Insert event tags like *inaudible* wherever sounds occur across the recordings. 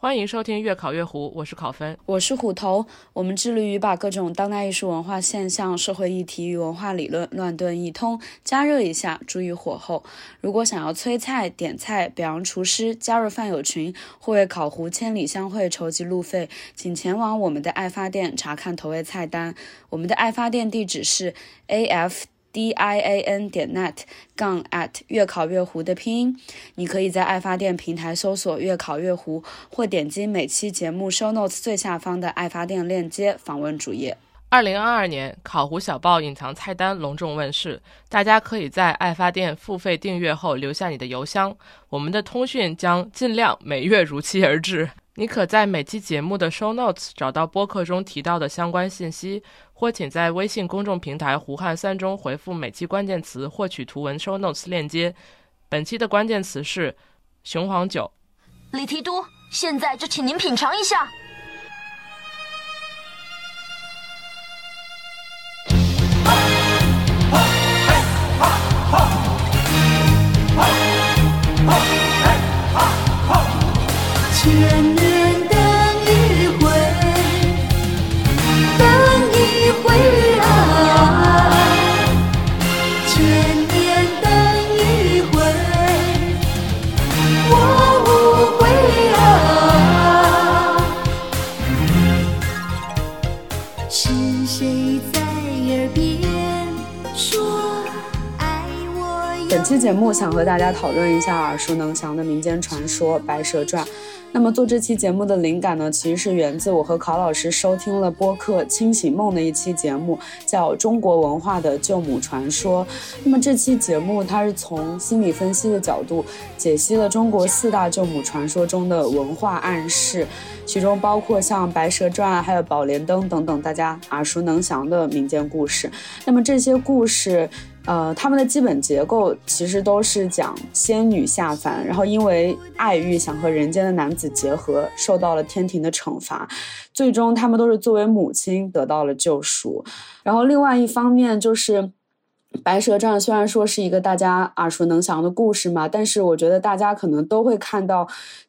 欢迎收听《越考越糊》，我是考分，我是虎头。我们致力于把各种当代艺术文化现象、社会议题与文化理论乱炖一通，加热一下，注意火候。如果想要催菜、点菜、表扬厨师、加入饭友群，或为烤糊千里相会筹集路费，请前往我们的爱发店查看投喂菜单。我们的爱发店地址是 a f。D i a n 点 net 杠 at 越考越糊的拼音，你可以在爱发电平台搜索“越考越糊”，或点击每期节目 show notes 最下方的爱发电链接访问主页。二零二二年，考胡小报隐藏菜单隆重问世，大家可以在爱发电付费订阅后留下你的邮箱，我们的通讯将尽量每月如期而至。你可在每期节目的 show notes 找到播客中提到的相关信息，或请在微信公众平台“胡汉三”中回复每期关键词获取图文 show notes 链接。本期的关键词是雄黄酒。李提督，现在就请您品尝一下。千年期节目想和大家讨论一下耳熟能详的民间传说《白蛇传》。那么做这期节目的灵感呢，其实是源自我和考老师收听了播客《清醒梦》的一期节目，叫《中国文化的救母传说》。那么这期节目它是从心理分析的角度解析了中国四大救母传说中的文化暗示，其中包括像《白蛇传》还有《宝莲灯》等等大家耳熟能详的民间故事。那么这些故事。呃，他们的基本结构其实都是讲仙女下凡，然后因为爱欲想和人间的男子结合，受到了天庭的惩罚，最终他们都是作为母亲得到了救赎。然后另外一方面就是《白蛇传》，虽然说是一个大家耳熟能详的故事嘛，但是我觉得大家可能都会看到。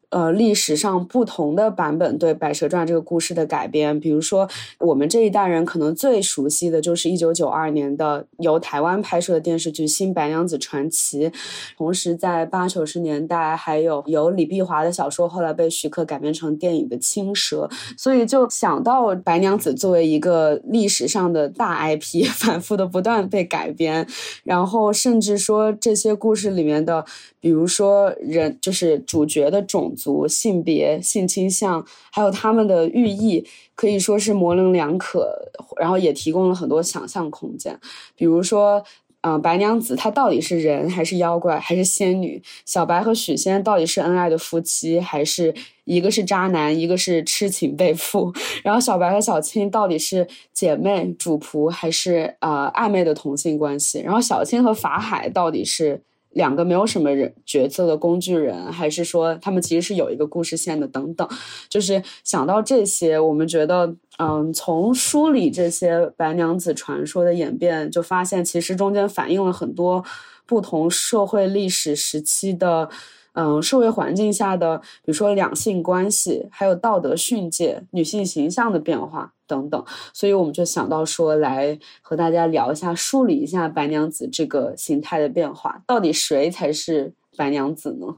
呃，历史上不同的版本对《白蛇传》这个故事的改编，比如说我们这一代人可能最熟悉的就是一九九二年的由台湾拍摄的电视剧《新白娘子传奇》，同时在八九十年代还有由李碧华的小说后来被徐克改编成电影的《青蛇》，所以就想到白娘子作为一个历史上的大 IP，反复的不断被改编，然后甚至说这些故事里面的。比如说，人就是主角的种族、性别、性倾向，还有他们的寓意，可以说是模棱两可，然后也提供了很多想象空间。比如说，嗯，白娘子她到底是人还是妖怪还是仙女？小白和许仙到底是恩爱的夫妻，还是一个是渣男，一个是痴情被负？*laughs* 然后小白和小青到底是姐妹、主仆，还是呃暧昧的同性关系？然后小青和法海到底是？两个没有什么人角色的工具人，还是说他们其实是有一个故事线的？等等，就是想到这些，我们觉得，嗯，从梳理这些白娘子传说的演变，就发现其实中间反映了很多不同社会历史时期的。嗯，社会环境下的，比如说两性关系，还有道德训诫、女性形象的变化等等，所以我们就想到说，来和大家聊一下，梳理一下白娘子这个形态的变化，到底谁才是白娘子呢？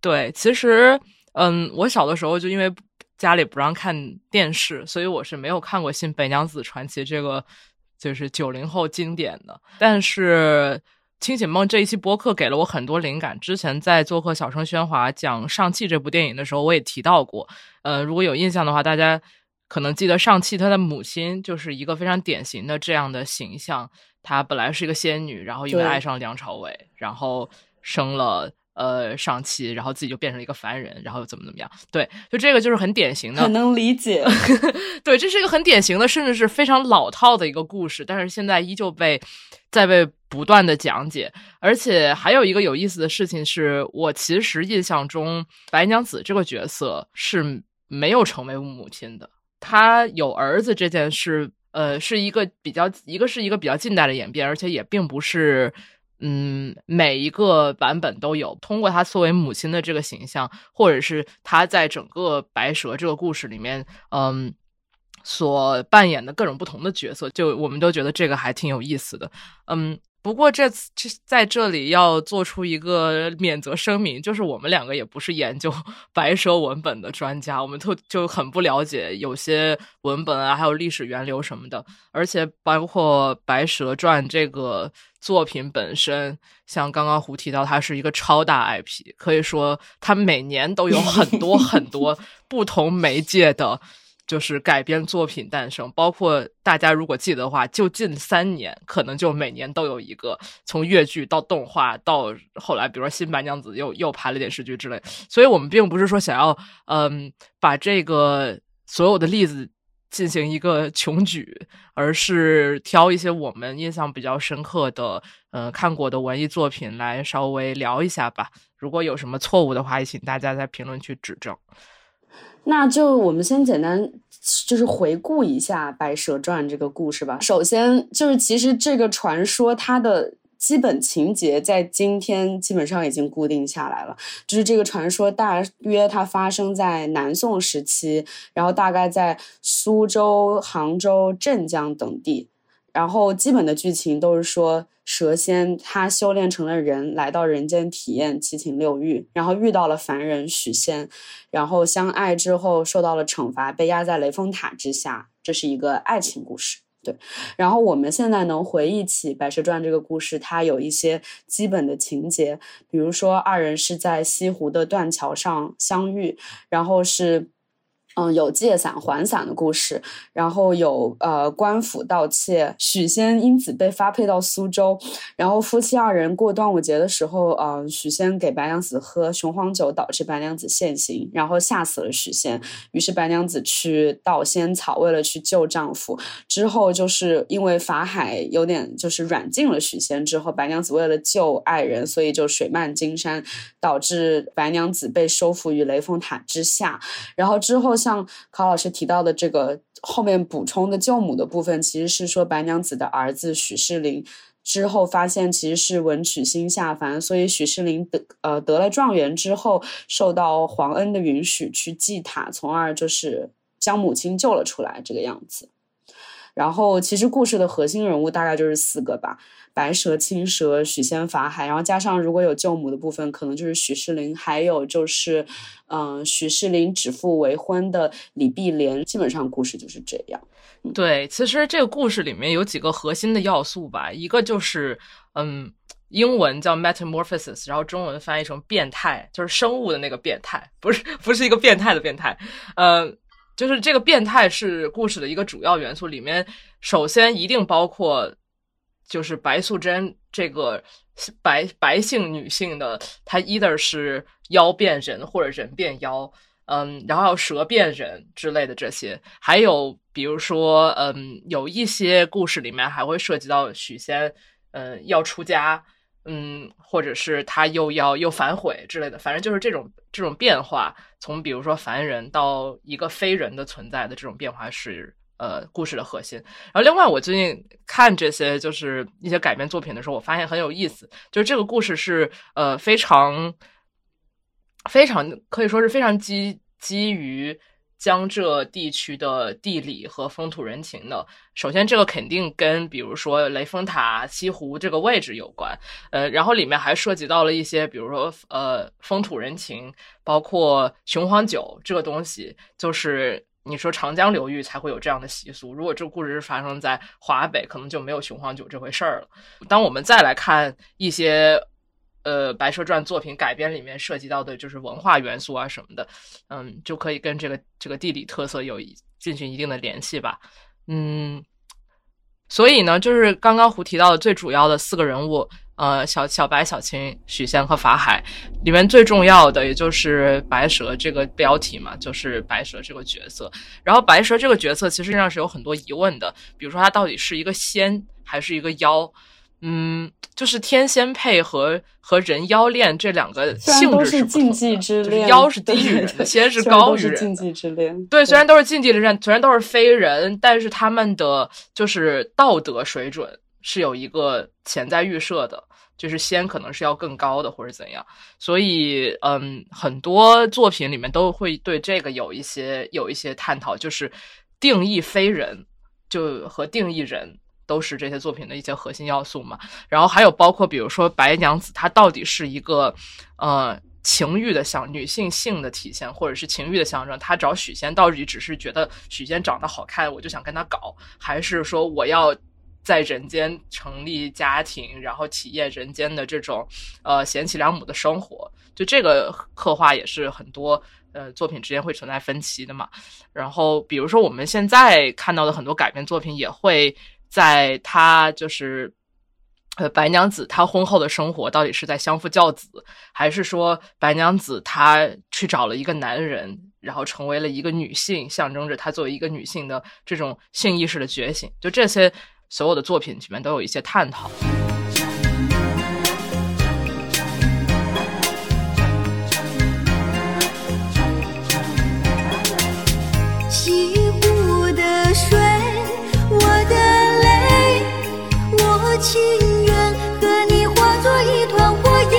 对，其实，嗯，我小的时候就因为家里不让看电视，所以我是没有看过《新白娘子传奇》这个就是九零后经典的，但是。清醒梦这一期播客给了我很多灵感。之前在做客小声喧哗讲上汽这部电影的时候，我也提到过。呃，如果有印象的话，大家可能记得上汽他的母亲就是一个非常典型的这样的形象。她本来是一个仙女，然后因为爱上梁朝伟，然后生了呃上汽，然后自己就变成了一个凡人，然后怎么怎么样？对，就这个就是很典型的，很能理解。*laughs* 对，这是一个很典型的，甚至是非常老套的一个故事，但是现在依旧被在被。不断的讲解，而且还有一个有意思的事情是，我其实印象中白娘子这个角色是没有成为母亲的。他有儿子这件事，呃，是一个比较，一个是一个比较近代的演变，而且也并不是嗯，每一个版本都有通过他作为母亲的这个形象，或者是他在整个白蛇这个故事里面，嗯，所扮演的各种不同的角色，就我们都觉得这个还挺有意思的。嗯，不过这次这在这里要做出一个免责声明，就是我们两个也不是研究 *laughs* 白蛇文本的专家，我们特就很不了解有些文本啊，还有历史源流什么的，而且包括《白蛇传》这个作品本身，像刚刚胡提到，它是一个超大 IP，可以说它每年都有很多 *laughs* 很多不同媒介的。就是改编作品诞生，包括大家如果记得的话，就近三年，可能就每年都有一个从越剧到动画，到后来，比如说《新白娘子》又又拍了电视剧之类。所以我们并不是说想要，嗯，把这个所有的例子进行一个穷举，而是挑一些我们印象比较深刻的，呃，看过的文艺作品来稍微聊一下吧。如果有什么错误的话，也请大家在评论区指正。那就我们先简单就是回顾一下《白蛇传》这个故事吧。首先就是其实这个传说它的基本情节在今天基本上已经固定下来了，就是这个传说大约它发生在南宋时期，然后大概在苏州、杭州、镇江等地。然后基本的剧情都是说，蛇仙他修炼成了人，来到人间体验七情六欲，然后遇到了凡人许仙，然后相爱之后受到了惩罚，被压在雷峰塔之下。这是一个爱情故事，对。然后我们现在能回忆起《白蛇传》这个故事，它有一些基本的情节，比如说二人是在西湖的断桥上相遇，然后是。嗯，有借伞还伞的故事，然后有呃官府盗窃，许仙因此被发配到苏州，然后夫妻二人过端午节的时候，呃，许仙给白娘子喝雄黄酒，导致白娘子现形，然后吓死了许仙，于是白娘子去盗仙草，为了去救丈夫，之后就是因为法海有点就是软禁了许仙，之后白娘子为了救爱人，所以就水漫金山，导致白娘子被收服于雷峰塔之下，然后之后。像考老师提到的这个后面补充的救母的部分，其实是说白娘子的儿子许世林之后发现其实是文曲星下凡，所以许世林得呃得了状元之后，受到皇恩的允许去祭塔，从而就是将母亲救了出来这个样子。然后其实故事的核心人物大概就是四个吧。白蛇、青蛇、许仙、法海，然后加上如果有救母的部分，可能就是许世林，还有就是，嗯，许世林指腹为婚的李碧莲。基本上故事就是这样。对，其实这个故事里面有几个核心的要素吧，一个就是，嗯，英文叫 metamorphosis，然后中文翻译成变态，就是生物的那个变态，不是不是一个变态的变态，呃，就是这个变态是故事的一个主要元素，里面首先一定包括。就是白素贞这个白白姓女性的，她 either 是妖变人或者人变妖，嗯，然后蛇变人之类的这些，还有比如说，嗯，有一些故事里面还会涉及到许仙，嗯，要出家，嗯，或者是他又要又反悔之类的，反正就是这种这种变化，从比如说凡人到一个非人的存在的这种变化是。呃，故事的核心。然后，另外，我最近看这些就是一些改编作品的时候，我发现很有意思。就是这个故事是呃非常非常可以说是非常基基于江浙地区的地理和风土人情的。首先，这个肯定跟比如说雷峰塔、西湖这个位置有关。呃，然后里面还涉及到了一些，比如说呃风土人情，包括雄黄酒这个东西，就是。你说长江流域才会有这样的习俗，如果这个故事是发生在华北，可能就没有雄黄酒这回事儿了。当我们再来看一些呃《白蛇传》作品改编里面涉及到的，就是文化元素啊什么的，嗯，就可以跟这个这个地理特色有进行一定的联系吧。嗯，所以呢，就是刚刚胡提到的最主要的四个人物。呃，小小白、小青、许仙和法海，里面最重要的也就是白蛇这个标题嘛，就是白蛇这个角色。然后白蛇这个角色其实上是有很多疑问的，比如说他到底是一个仙还是一个妖？嗯，就是天仙配和和人妖恋这两个性质是禁忌之恋，妖是低于人的，仙是高于人。禁忌之恋，对，虽然都是禁忌之恋，虽然都是非人，但是他们的就是道德水准是有一个潜在预设的。就是仙可能是要更高的或者怎样。所以，嗯，很多作品里面都会对这个有一些有一些探讨，就是定义非人，就和定义人。都是这些作品的一些核心要素嘛，然后还有包括比如说白娘子，她到底是一个呃情欲的象，女性性的体现，或者是情欲的象征？她找许仙到底只是觉得许仙长得好看，我就想跟他搞，还是说我要在人间成立家庭，然后体验人间的这种呃贤妻良母的生活？就这个刻画也是很多呃作品之间会存在分歧的嘛。然后比如说我们现在看到的很多改编作品也会。在他就是，呃，白娘子她婚后的生活到底是在相夫教子，还是说白娘子她去找了一个男人，然后成为了一个女性，象征着她作为一个女性的这种性意识的觉醒？就这些所有的作品里面都有一些探讨。心愿和你化作一团火焰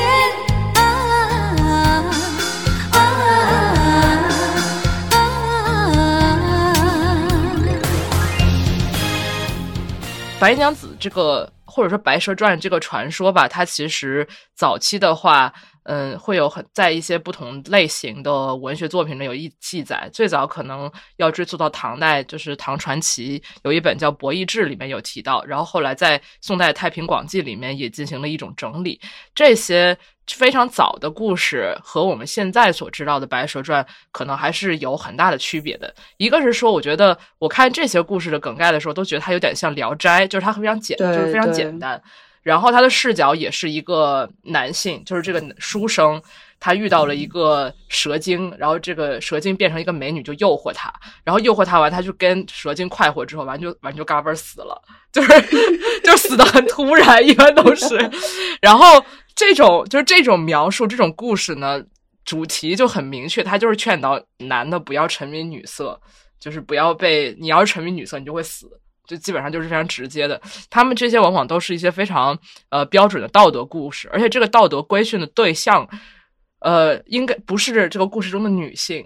白娘子这个，或者说《白蛇传》这个传说吧，它其实早期的话，嗯，会有很在一些不同类型的文学作品里有一记载。最早可能要追溯到唐代，就是唐传奇有一本叫《博弈志》，里面有提到。然后后来在宋代《太平广记》里面也进行了一种整理。这些。非常早的故事和我们现在所知道的《白蛇传》可能还是有很大的区别的。一个是说，我觉得我看这些故事的梗概的时候，都觉得它有点像《聊斋》，就是它非常简，就是非常简单。然后他的视角也是一个男性，就是这个书生，他遇到了一个蛇精，然后这个蛇精变成一个美女就诱惑他，然后诱惑他完，他就跟蛇精快活之后，完就完就嘎嘣死了，就是 *laughs* 就死的很突然，一般都是，然后。这种就是这种描述，这种故事呢，主题就很明确，他就是劝导男的不要沉迷女色，就是不要被你要是沉迷女色，你就会死，就基本上就是非常直接的。他们这些往往都是一些非常呃标准的道德故事，而且这个道德规训的对象，呃，应该不是这个故事中的女性，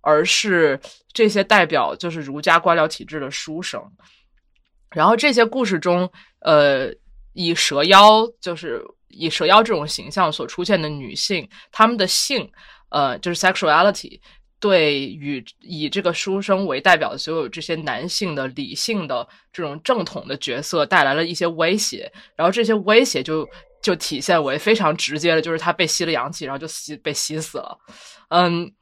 而是这些代表就是儒家官僚体制的书生。然后这些故事中，呃，以蛇妖就是。以蛇妖这种形象所出现的女性，她们的性，呃，就是 sexuality，对与以这个书生为代表的所有这些男性的理性的这种正统的角色带来了一些威胁，然后这些威胁就就体现为非常直接的，就是他被吸了阳气，然后就吸被吸死了，嗯。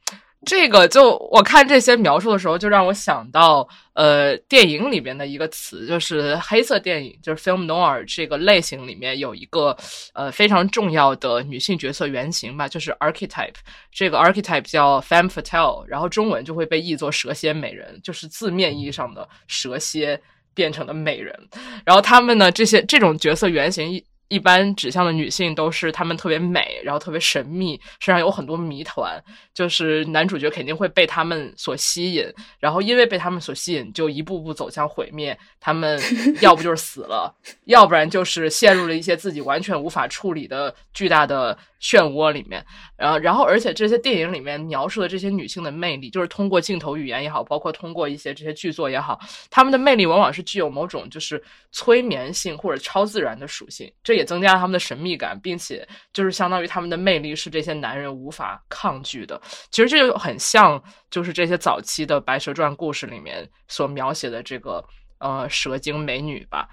这个就我看这些描述的时候，就让我想到，呃，电影里面的一个词，就是黑色电影，就是 film noir 这个类型里面有一个呃非常重要的女性角色原型吧，就是 archetype。这个 archetype 叫 femme fatale，然后中文就会被译作蛇蝎美人，就是字面意义上的蛇蝎变成的美人。然后他们呢，这些这种角色原型一。般指向的女性都是她们特别美，然后特别神秘，身上有很多谜团。就是男主角肯定会被她们所吸引，然后因为被她们所吸引，就一步步走向毁灭。他们 *laughs* 要不就是死了，要不然就是陷入了一些自己完全无法处理的巨大的。漩涡里面，然后，然后，而且这些电影里面描述的这些女性的魅力，就是通过镜头语言也好，包括通过一些这些剧作也好，她们的魅力往往是具有某种就是催眠性或者超自然的属性，这也增加了他们的神秘感，并且就是相当于他们的魅力是这些男人无法抗拒的。其实这就很像，就是这些早期的《白蛇传》故事里面所描写的这个呃蛇精美女吧，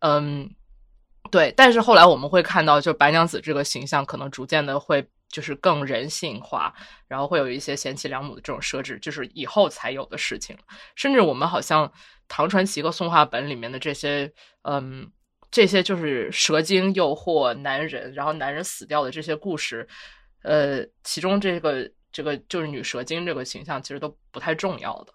嗯。对，但是后来我们会看到，就白娘子这个形象可能逐渐的会就是更人性化，然后会有一些贤妻良母的这种设置，就是以后才有的事情。甚至我们好像唐传奇和宋画本里面的这些，嗯，这些就是蛇精诱惑男人，然后男人死掉的这些故事，呃，其中这个这个就是女蛇精这个形象其实都不太重要的。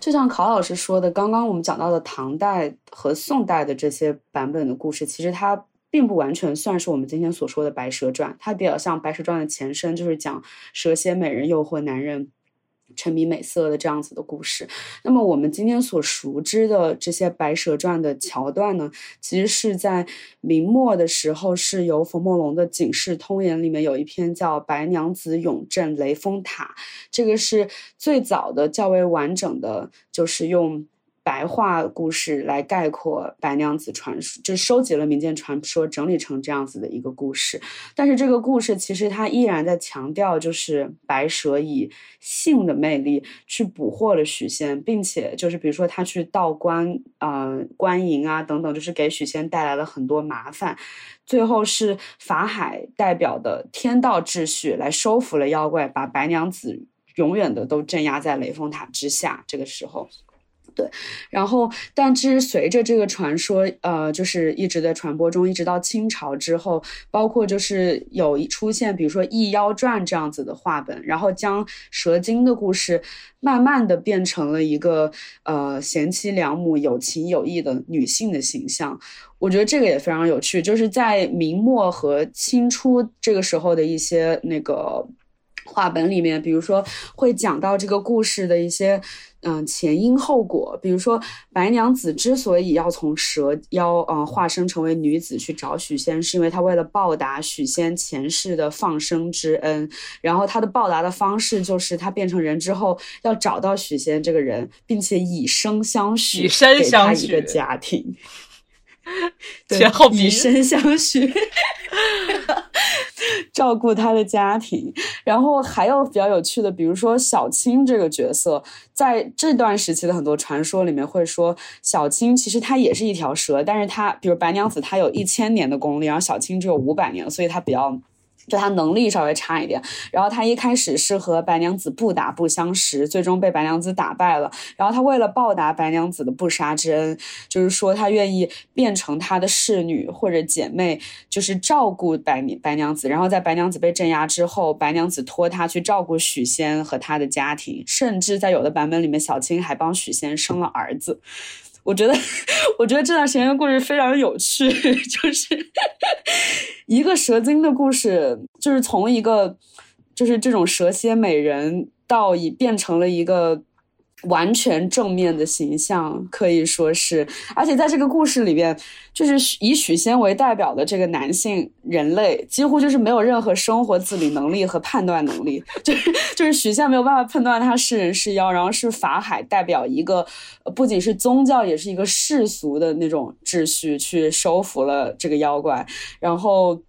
就像考老师说的，刚刚我们讲到的唐代和宋代的这些版本的故事，其实它并不完全算是我们今天所说的《白蛇传》，它比较像《白蛇传》的前身，就是讲蛇蝎美人诱惑男人，沉迷美色的这样子的故事。那么我们今天所熟知的这些《白蛇传》的桥段呢，其实是在明末的时候，是由冯梦龙的《警世通言》里面有一篇叫《白娘子永镇雷峰塔》，这个是最早的较为完整的，就是用。白话故事来概括白娘子传说，就收集了民间传说，整理成这样子的一个故事。但是这个故事其实它依然在强调，就是白蛇以性的魅力去捕获了许仙，并且就是比如说他去道观、呃观营啊等等，就是给许仙带来了很多麻烦。最后是法海代表的天道秩序来收服了妖怪，把白娘子永远的都镇压在雷峰塔之下。这个时候。对，然后，但其实随着这个传说，呃，就是一直在传播中，一直到清朝之后，包括就是有出现，比如说《异妖传》这样子的话本，然后将蛇精的故事慢慢的变成了一个呃贤妻良母、有情有义的女性的形象。我觉得这个也非常有趣，就是在明末和清初这个时候的一些那个话本里面，比如说会讲到这个故事的一些。嗯，前因后果，比如说白娘子之所以要从蛇妖呃化身成为女子去找许仙，是因为她为了报答许仙前世的放生之恩。然后她的报答的方式就是她变成人之后要找到许仙这个人，并且以身相许，以身相许一个家庭，*laughs* 前后以身相许。*laughs* *laughs* 照顾他的家庭，然后还有比较有趣的，比如说小青这个角色，在这段时期的很多传说里面会说，小青其实她也是一条蛇，但是她，比如白娘子，她有一千年的功力，然后小青只有五百年，所以她比较。就他能力稍微差一点，然后他一开始是和白娘子不打不相识，最终被白娘子打败了。然后他为了报答白娘子的不杀之恩，就是说他愿意变成他的侍女或者姐妹，就是照顾白白娘子。然后在白娘子被镇压之后，白娘子托他去照顾许仙和他的家庭，甚至在有的版本里面，小青还帮许仙生了儿子。我觉得，我觉得这段时间的故事非常有趣，*laughs* 就是一个蛇精的故事，就是从一个就是这种蛇蝎美人，到已变成了一个。完全正面的形象可以说是，而且在这个故事里边，就是以许仙为代表的这个男性人类，几乎就是没有任何生活自理能力和判断能力，*laughs* 就是就是许仙没有办法判断他是人是妖，然后是法海代表一个不仅是宗教，也是一个世俗的那种秩序去收服了这个妖怪，然后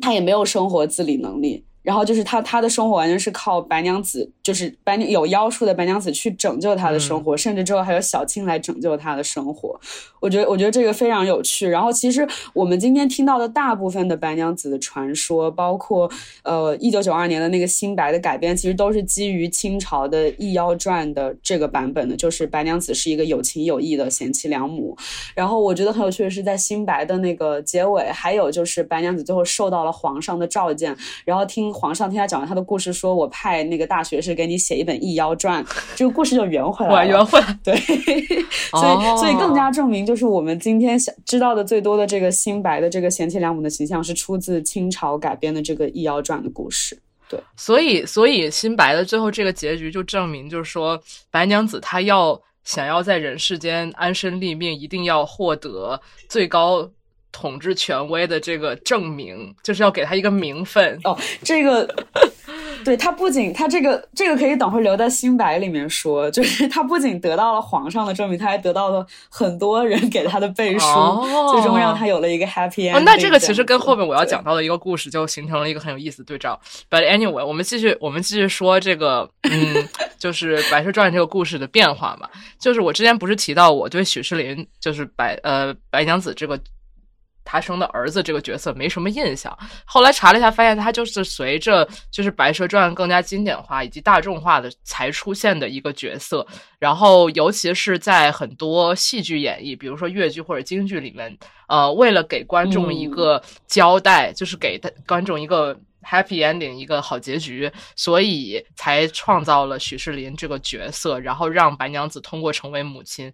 他也没有生活自理能力。然后就是他，他的生活完全是靠白娘子，就是白有妖术的白娘子去拯救他的生活，甚至之后还有小青来拯救他的生活。我觉得，我觉得这个非常有趣。然后，其实我们今天听到的大部分的白娘子的传说，包括呃一九九二年的那个新白的改编，其实都是基于清朝的《异妖传》的这个版本的，就是白娘子是一个有情有义的贤妻良母。然后，我觉得很有趣的是，在新白的那个结尾，还有就是白娘子最后受到了皇上的召见，然后听。皇上听他讲完他的故事，说我派那个大学士给你写一本《易妖传》，这个故事就圆回来了。圆回来对，*laughs* 所以所以更加证明，就是我们今天想知道的最多的这个新白的这个贤妻良母的形象，是出自清朝改编的这个《易妖传》的故事。对，所以所以新白的最后这个结局就证明，就是说白娘子她要想要在人世间安身立命，一定要获得最高。统治权威的这个证明，就是要给他一个名分哦。这个，*laughs* 对他不仅他这个这个可以等会留在新白里面说，就是他不仅得到了皇上的证明，他还得到了很多人给他的背书，最终让他有了一个 happy end。那这个其实跟后面我要讲到的一个故事就形成了一个很有意思的对照。But anyway，我们继续我们继续说这个，嗯，*laughs* 就是《白蛇传》这个故事的变化嘛。就是我之前不是提到我对许世林，就是白呃白娘子这个。他生的儿子这个角色没什么印象，后来查了一下，发现他就是随着就是《白蛇传》更加经典化以及大众化的才出现的一个角色。然后，尤其是在很多戏剧演绎，比如说越剧或者京剧里面，呃，为了给观众一个交代，就是给他观众一个 happy ending，一个好结局，所以才创造了许世林这个角色，然后让白娘子通过成为母亲，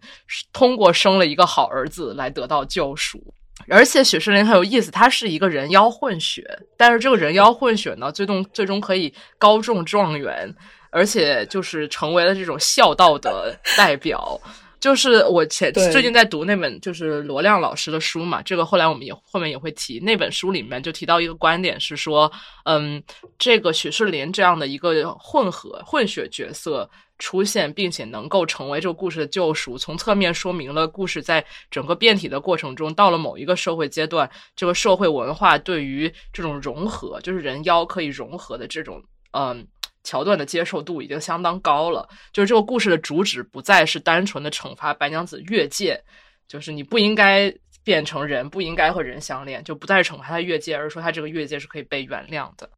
通过生了一个好儿子来得到救赎。而且许世林很有意思，他是一个人妖混血，但是这个人妖混血呢，最终最终可以高中状元，而且就是成为了这种孝道的代表。就是我前最近在读那本就是罗亮老师的书嘛，这个后来我们也后面也会提。那本书里面就提到一个观点是说，嗯，这个许世林这样的一个混合混血角色出现，并且能够成为这个故事的救赎，从侧面说明了故事在整个变体的过程中，到了某一个社会阶段，这个社会文化对于这种融合，就是人妖可以融合的这种，嗯。桥段的接受度已经相当高了，就是这个故事的主旨不再是单纯的惩罚白娘子越界，就是你不应该变成人，不应该和人相恋，就不再是惩罚他越界，而是说他这个越界是可以被原谅的。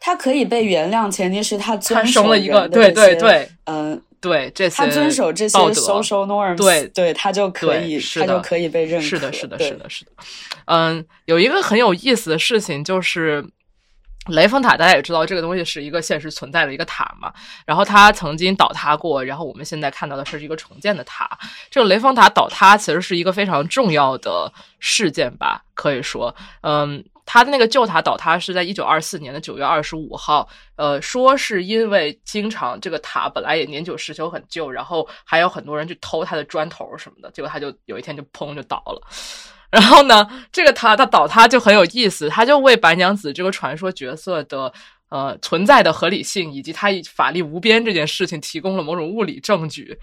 他可以被原谅，前提是他他遵守了一个对对对嗯，对，这些他遵守这些 social norms，对对，他就可以，是的他就可以被认可。是的，是的，是的，是的。嗯，有一个很有意思的事情就是。雷峰塔大家也知道，这个东西是一个现实存在的一个塔嘛，然后它曾经倒塌过，然后我们现在看到的是一个重建的塔。这个雷峰塔倒塌其实是一个非常重要的事件吧，可以说，嗯，他的那个旧塔倒塌是在一九二四年的九月二十五号，呃，说是因为经常这个塔本来也年久失修很旧，然后还有很多人去偷它的砖头什么的，结果他就有一天就砰就倒了。然后呢，这个塔它倒塌就很有意思，它就为白娘子这个传说角色的呃存在的合理性以及它法力无边这件事情提供了某种物理证据，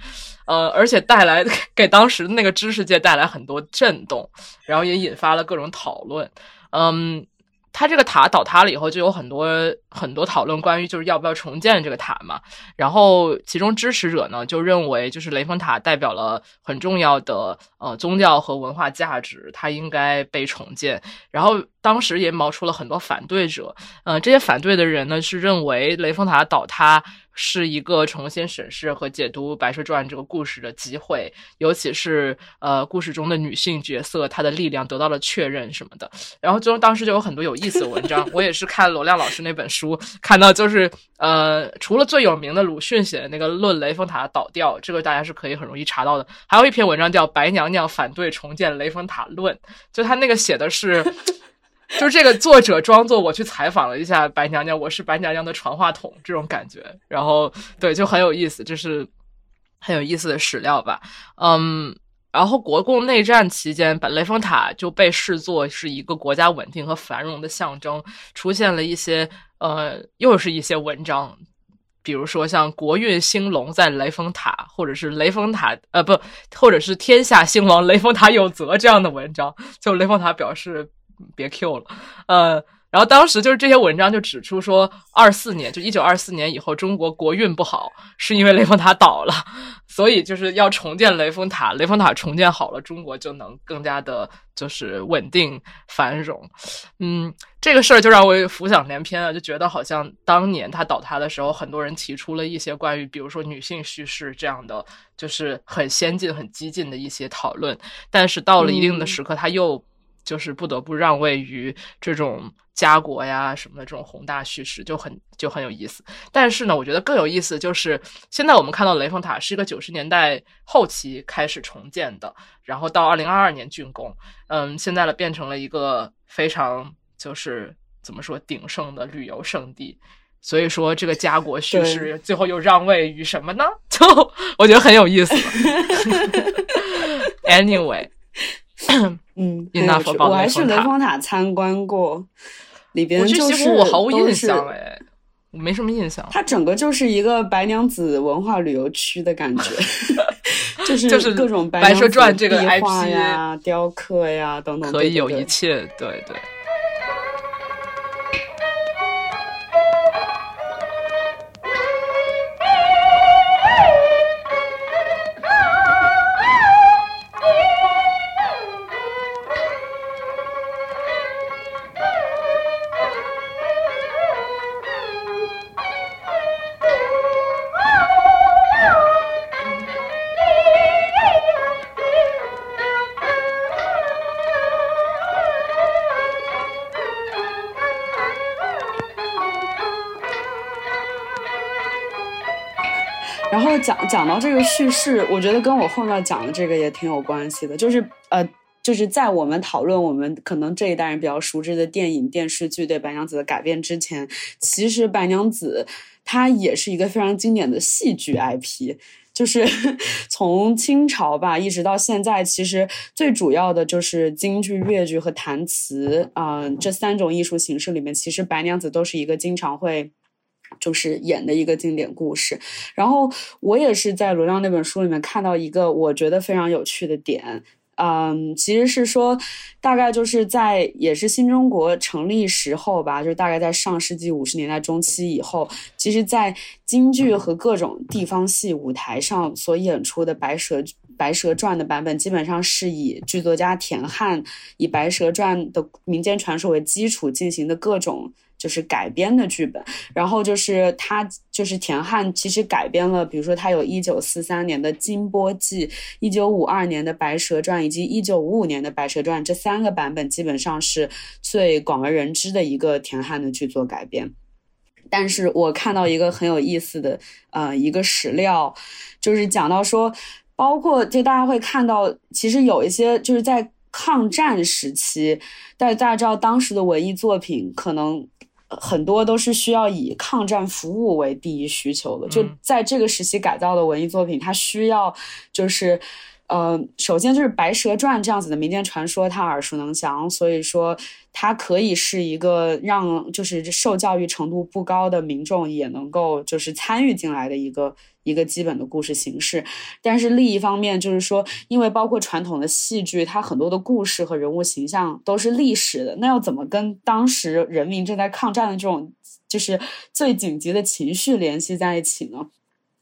呃，而且带来给当时的那个知识界带来很多震动，然后也引发了各种讨论，嗯。它这个塔倒塌了以后，就有很多很多讨论关于就是要不要重建这个塔嘛。然后其中支持者呢就认为，就是雷峰塔代表了很重要的呃宗教和文化价值，它应该被重建。然后当时也冒出了很多反对者，呃，这些反对的人呢是认为雷峰塔倒塌是一个重新审视和解读《白蛇传》这个故事的机会，尤其是呃故事中的女性角色，她的力量得到了确认什么的。然后就当时就有很多有意思的文章，*laughs* 我也是看罗亮老师那本书看到，就是呃除了最有名的鲁迅写的那个《论雷峰塔倒掉》，这个大家是可以很容易查到的，还有一篇文章叫《白娘娘反对重建雷峰塔论》，就他那个写的是。就是这个作者装作我去采访了一下白娘娘，我是白娘娘的传话筒这种感觉，然后对就很有意思，这是很有意思的史料吧，嗯，然后国共内战期间，把雷峰塔就被视作是一个国家稳定和繁荣的象征，出现了一些呃，又是一些文章。比如说像“国运兴隆在雷峰塔”，或者是“雷峰塔”呃不，或者是“天下兴亡，雷峰塔有责”这样的文章，就雷峰塔表示别 Q 了，呃，然后当时就是这些文章就指出说，二四年就一九二四年以后，中国国运不好，是因为雷峰塔倒了，所以就是要重建雷峰塔，雷峰塔重建好了，中国就能更加的就是稳定繁荣。嗯，这个事儿就让我浮想联翩了，就觉得好像当年它倒塌的时候，很多人提出了一些关于比如说女性叙事这样的，就是很先进、很激进的一些讨论，但是到了一定的时刻，它又。就是不得不让位于这种家国呀什么的这种宏大叙事，就很就很有意思。但是呢，我觉得更有意思就是现在我们看到雷峰塔是一个九十年代后期开始重建的，然后到二零二二年竣工，嗯，现在呢变成了一个非常就是怎么说鼎盛的旅游胜地。所以说，这个家国叙事最后又让位于什么呢？*laughs* 就我觉得很有意思。*laughs* *laughs* Anyway。嗯我还去雷雷峰塔参观过，里边就是我毫无印象哎，我没什么印象。它整个就是一个白娘子文化旅游区的感觉，*laughs* 就是就是各种白蛇传这个壁画 IP 呀、雕刻呀等等，可以有一切，对对。讲到这个叙事，我觉得跟我后面讲的这个也挺有关系的，就是呃，就是在我们讨论我们可能这一代人比较熟知的电影、电视剧对白娘子的改变之前，其实白娘子它也是一个非常经典的戏剧 IP。就是 *laughs* 从清朝吧，一直到现在，其实最主要的就是京剧、越剧和弹词啊、这三种艺术形式里面，其实《白娘子》都是一个经常会。就是演的一个经典故事，然后我也是在《流浪》那本书里面看到一个我觉得非常有趣的点，嗯，其实是说，大概就是在也是新中国成立时候吧，就是大概在上世纪五十年代中期以后，其实，在京剧和各种地方戏舞台上所演出的《白蛇》《白蛇传》的版本，基本上是以剧作家田汉以《白蛇传》的民间传说为基础进行的各种。就是改编的剧本，然后就是他就是田汉，其实改编了，比如说他有一九四三年的《金波记》，一九五二年的《白蛇传》，以及一九五五年的《白蛇传》，这三个版本基本上是最广为人知的一个田汉的剧作改编。但是我看到一个很有意思的呃一个史料，就是讲到说，包括就大家会看到，其实有一些就是在抗战时期，但大家知道当时的文艺作品可能。很多都是需要以抗战服务为第一需求的，就在这个时期改造的文艺作品，它需要就是，呃，首先就是《白蛇传》这样子的民间传说，它耳熟能详，所以说它可以是一个让就是受教育程度不高的民众也能够就是参与进来的一个一个基本的故事形式。但是另一方面就是说，因为包括传统的戏剧，它很多的故事和人物形象都是历史的，那要怎么跟当时人民正在抗战的这种就是最紧急的情绪联系在一起呢？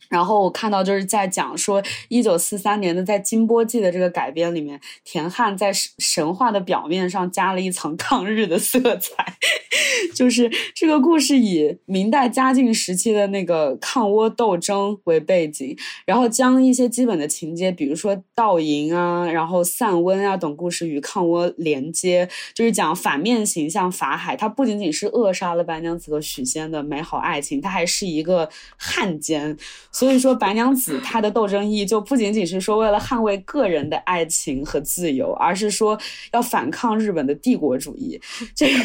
然后我看到就是在讲说，一九四三年的在《金波记》的这个改编里面，田汉在神神话的表面上加了一层抗日的色彩，*laughs* 就是这个故事以明代嘉靖时期的那个抗倭斗争为背景，然后将一些基本的情节，比如说盗淫啊，然后散温啊等故事与抗倭连接，就是讲反面形象法海，他不仅仅是扼杀了白娘子和许仙的美好爱情，他还是一个汉奸。所以说，白娘子她的斗争意义就不仅仅是说为了捍卫个人的爱情和自由，而是说要反抗日本的帝国主义。这 *laughs* 个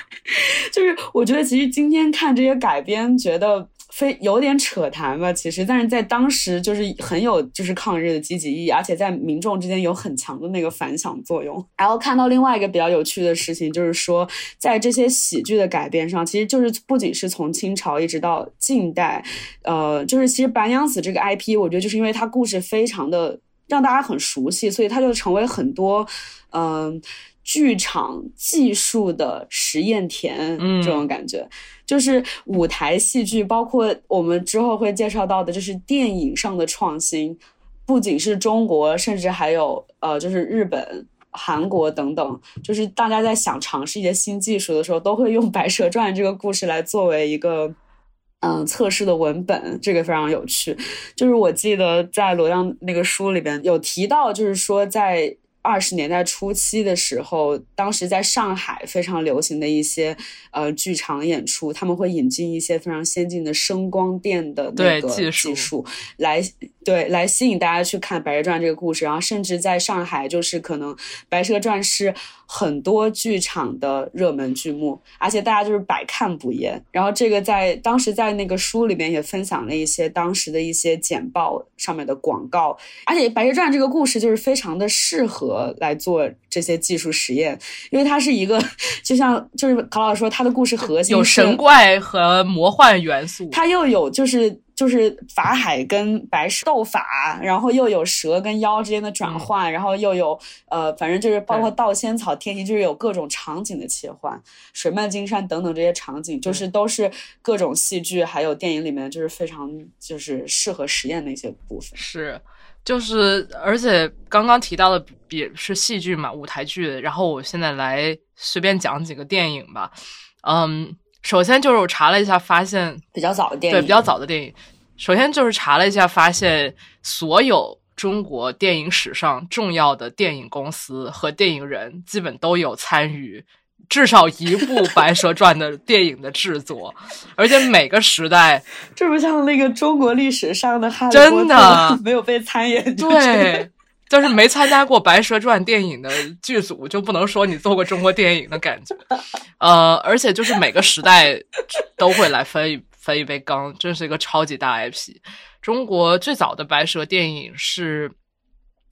*laughs* 就是我觉得，其实今天看这些改编，觉得非有点扯谈吧。其实，但是在当时就是很有就是抗日的积极意义，而且在民众之间有很强的那个反响作用。然后看到另外一个比较有趣的事情，就是说在这些喜剧的改编上，其实就是不仅是从清朝一直到近代。呃，就是其实白娘子这个 IP，我觉得就是因为它故事非常的让大家很熟悉，所以它就成为很多嗯、剧场技术的实验田嗯这种感觉。就是舞台戏剧，包括我们之后会介绍到的，就是电影上的创新，不仅是中国，甚至还有呃，就是日本。韩国等等，就是大家在想尝试一些新技术的时候，都会用《*laughs* 白蛇传》这个故事来作为一个嗯测试的文本，这个非常有趣。就是我记得在罗亮那个书里边有提到，就是说在二十年代初期的时候，当时在上海非常流行的一些呃剧场演出，他们会引进一些非常先进的声光电的那个技术技术来对来吸引大家去看《白蛇传》这个故事，然后甚至在上海，就是可能《白蛇传》是很多剧场的热门剧目，而且大家就是百看不厌。然后这个在当时在那个书里面也分享了一些当时的一些简报上面的广告，而且《白蛇传》这个故事就是非常的适合来做这些技术实验，因为它是一个就像就是考老师说，它的故事核心有神怪和魔幻元素。它又有就是就是法海跟白蛇斗法，然后又有蛇跟妖之间的转换，然后又有呃，反正就是包括对盗仙草、天庭，就是有各种场景的切换，水漫金山等等这些场景，就是都是各种戏剧还有电影里面就是非常就是适合实验的一些部分。是，就是，而且刚刚提到的也是戏剧嘛，舞台剧。然后我现在来随便讲几个电影吧。嗯，首先就是我查了一下，发现比较早的电影，对比较早的电影，首先就是查了一下，发现所有中国电影史上重要的电影公司和电影人，基本都有参与。至少一部《白蛇传》的电影的制作，*laughs* 而且每个时代这不像那个中国历史上的哈利真波特的 *laughs* 没有被参演，就是对，就是没参加过《白蛇传》电影的剧组，就不能说你做过中国电影的感觉。呃，而且就是每个时代都会来分一 *laughs* 分一杯羹，真是一个超级大 IP。中国最早的白蛇电影是。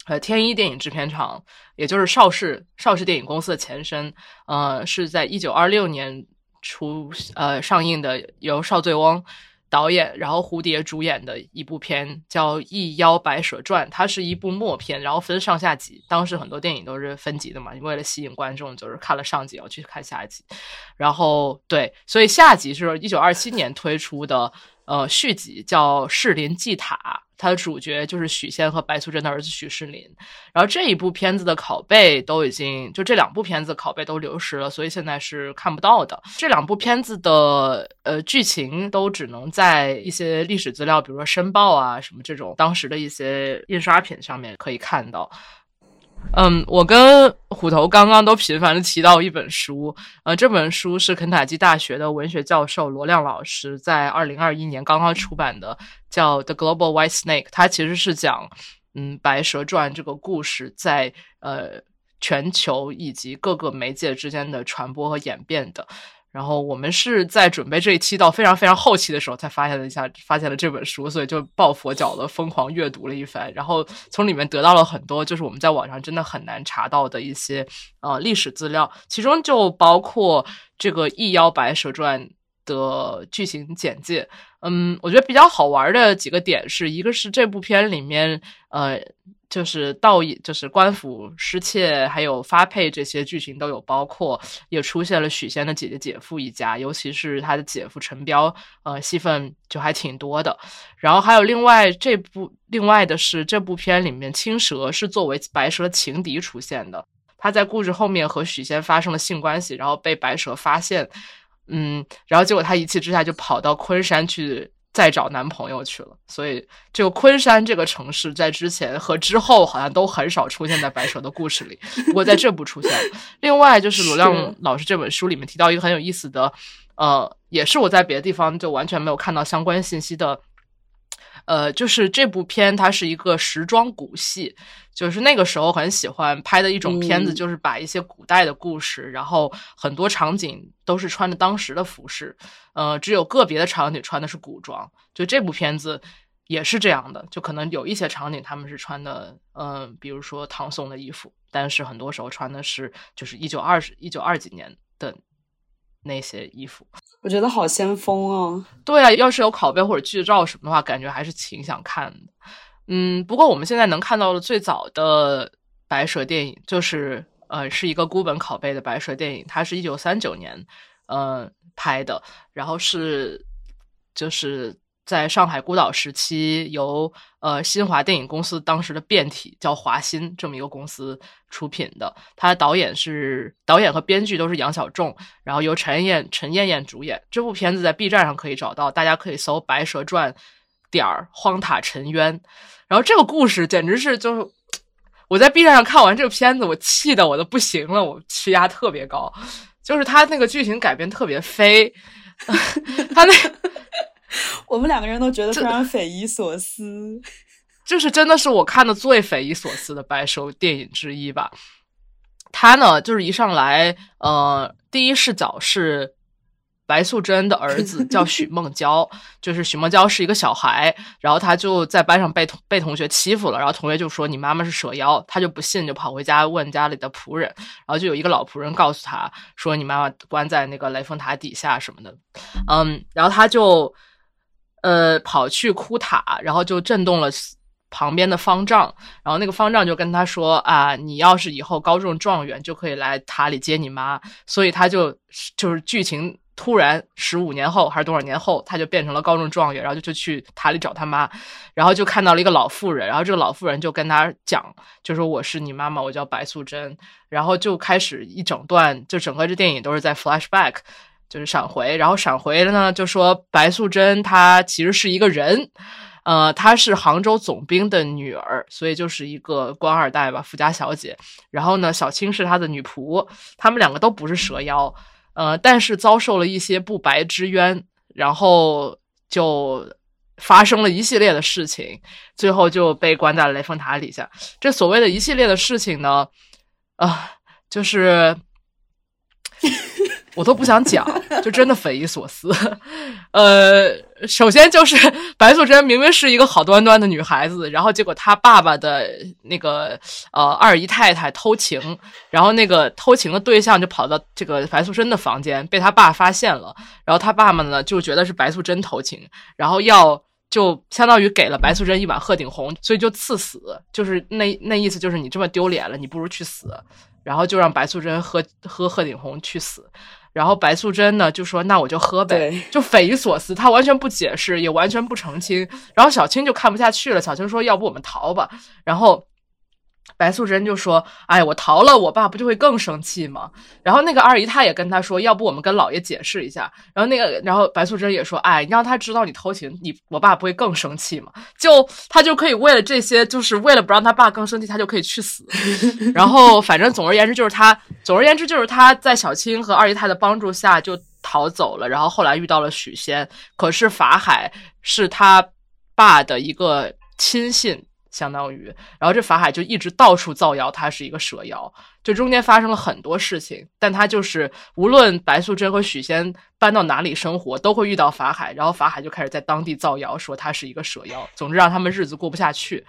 呃，天一电影制片厂，也就是邵氏邵氏电影公司的前身，呃，是在一九二六年出呃上映的，由邵醉翁导演，然后蝴蝶主演的一部片，叫《一妖白蛇传》，它是一部默片，然后分上下集。当时很多电影都是分级的嘛，为了吸引观众，就是看了上集要去看下集。然后对，所以下集是一九二七年推出的。呃，续集叫《士林祭塔》，它的主角就是许仙和白素贞的儿子许士林。然后这一部片子的拷贝都已经，就这两部片子拷贝都流失了，所以现在是看不到的。这两部片子的呃剧情都只能在一些历史资料，比如说《申报》啊什么这种当时的一些印刷品上面可以看到。嗯，我跟虎头刚刚都频繁的提到一本书，呃，这本书是肯塔基大学的文学教授罗亮老师在二零二一年刚刚出版的，叫《The Global White Snake》，它其实是讲，嗯，《白蛇传》这个故事在呃全球以及各个媒介之间的传播和演变的。然后我们是在准备这一期到非常非常后期的时候才发现了一下，发现了这本书，所以就抱佛脚的疯狂阅读了一番，然后从里面得到了很多就是我们在网上真的很难查到的一些呃历史资料，其中就包括这个《异妖白蛇传》的剧情简介。嗯，我觉得比较好玩的几个点是一个是这部片里面呃。就是道义，就是官府失窃，还有发配这些剧情都有包括，也出现了许仙的姐姐姐夫一家，尤其是他的姐夫陈彪，呃，戏份就还挺多的。然后还有另外这部，另外的是这部片里面青蛇是作为白蛇情敌出现的，他在故事后面和许仙发生了性关系，然后被白蛇发现，嗯，然后结果她一气之下就跑到昆山去。再找男朋友去了，所以这个昆山这个城市在之前和之后好像都很少出现在白蛇的故事里，不过在这部出现了。*laughs* 另外就是罗亮老师这本书里面提到一个很有意思的，呃，也是我在别的地方就完全没有看到相关信息的。呃，就是这部片，它是一个时装古戏，就是那个时候很喜欢拍的一种片子，就是把一些古代的故事，然后很多场景都是穿着当时的服饰，呃，只有个别的场景穿的是古装。就这部片子也是这样的，就可能有一些场景他们是穿的，嗯，比如说唐宋的衣服，但是很多时候穿的是就是一九二十一九二几年的。那些衣服，我觉得好先锋哦。对啊，要是有拷贝或者剧照什么的话，感觉还是挺想看的。嗯，不过我们现在能看到的最早的白蛇电影，就是呃，是一个孤本拷贝的白蛇电影，它是一九三九年呃拍的，然后是就是。在上海孤岛时期，由呃新华电影公司当时的变体叫华新这么一个公司出品的，它的导演是导演和编剧都是杨小仲，然后由陈燕陈燕燕主演。这部片子在 B 站上可以找到，大家可以搜《白蛇传》点儿荒塔沉冤。然后这个故事简直是就是我在 B 站上看完这个片子，我气的我都不行了，我气压特别高，就是他那个剧情改编特别飞，*laughs* 他那。*laughs* 我们两个人都觉得非常匪夷所思，*laughs* 就是真的是我看的最匪夷所思的白蛇电影之一吧。他呢，就是一上来，呃，第一视角是白素贞的儿子 *laughs* 叫许梦娇，就是许梦娇是一个小孩，然后他就在班上被同被同学欺负了，然后同学就说你妈妈是蛇妖，他就不信，就跑回家问家里的仆人，然后就有一个老仆人告诉他说你妈妈关在那个雷峰塔底下什么的，嗯，然后他就。呃，跑去哭塔，然后就震动了旁边的方丈，然后那个方丈就跟他说啊，你要是以后高中状元，就可以来塔里接你妈。所以他就就是剧情突然十五年后还是多少年后，他就变成了高中状元，然后就就去塔里找他妈，然后就看到了一个老妇人，然后这个老妇人就跟他讲，就说我是你妈妈，我叫白素贞，然后就开始一整段，就整个这电影都是在 flashback。就是闪回，然后闪回了呢，就说白素贞她其实是一个人，呃，她是杭州总兵的女儿，所以就是一个官二代吧，富家小姐。然后呢，小青是她的女仆，他们两个都不是蛇妖，呃，但是遭受了一些不白之冤，然后就发生了一系列的事情，最后就被关在了雷峰塔底下。这所谓的一系列的事情呢，啊，就是。*laughs* 我都不想讲，*laughs* 就真的匪夷所思。*laughs* 呃，首先就是白素贞明明是一个好端端的女孩子，然后结果她爸爸的那个呃二姨太太偷情，然后那个偷情的对象就跑到这个白素贞的房间，被他爸发现了，然后他爸爸呢就觉得是白素贞偷情，然后要。就相当于给了白素贞一碗鹤顶红，所以就赐死，就是那 *laughs* 那意思就是你这么丢脸了，你不如去死，然后就让白素贞喝喝鹤顶红去死，然后白素贞呢就说那我就喝呗，就匪夷所思，他完全不解释，也完全不澄清，然后小青就看不下去了，小青说要不我们逃吧，然后。白素贞就说：“哎，我逃了，我爸不就会更生气吗？”然后那个二姨太也跟他说：“要不我们跟老爷解释一下。”然后那个，然后白素贞也说：“哎，你让他知道你偷情，你我爸不会更生气吗？”就他就可以为了这些，就是为了不让他爸更生气，他就可以去死。*laughs* 然后反正总而言之就是他，总而言之就是他在小青和二姨太的帮助下就逃走了。然后后来遇到了许仙，可是法海是他爸的一个亲信。相当于，然后这法海就一直到处造谣他是一个蛇妖，就中间发生了很多事情，但他就是无论白素贞和许仙搬到哪里生活，都会遇到法海，然后法海就开始在当地造谣说他是一个蛇妖，总之让他们日子过不下去，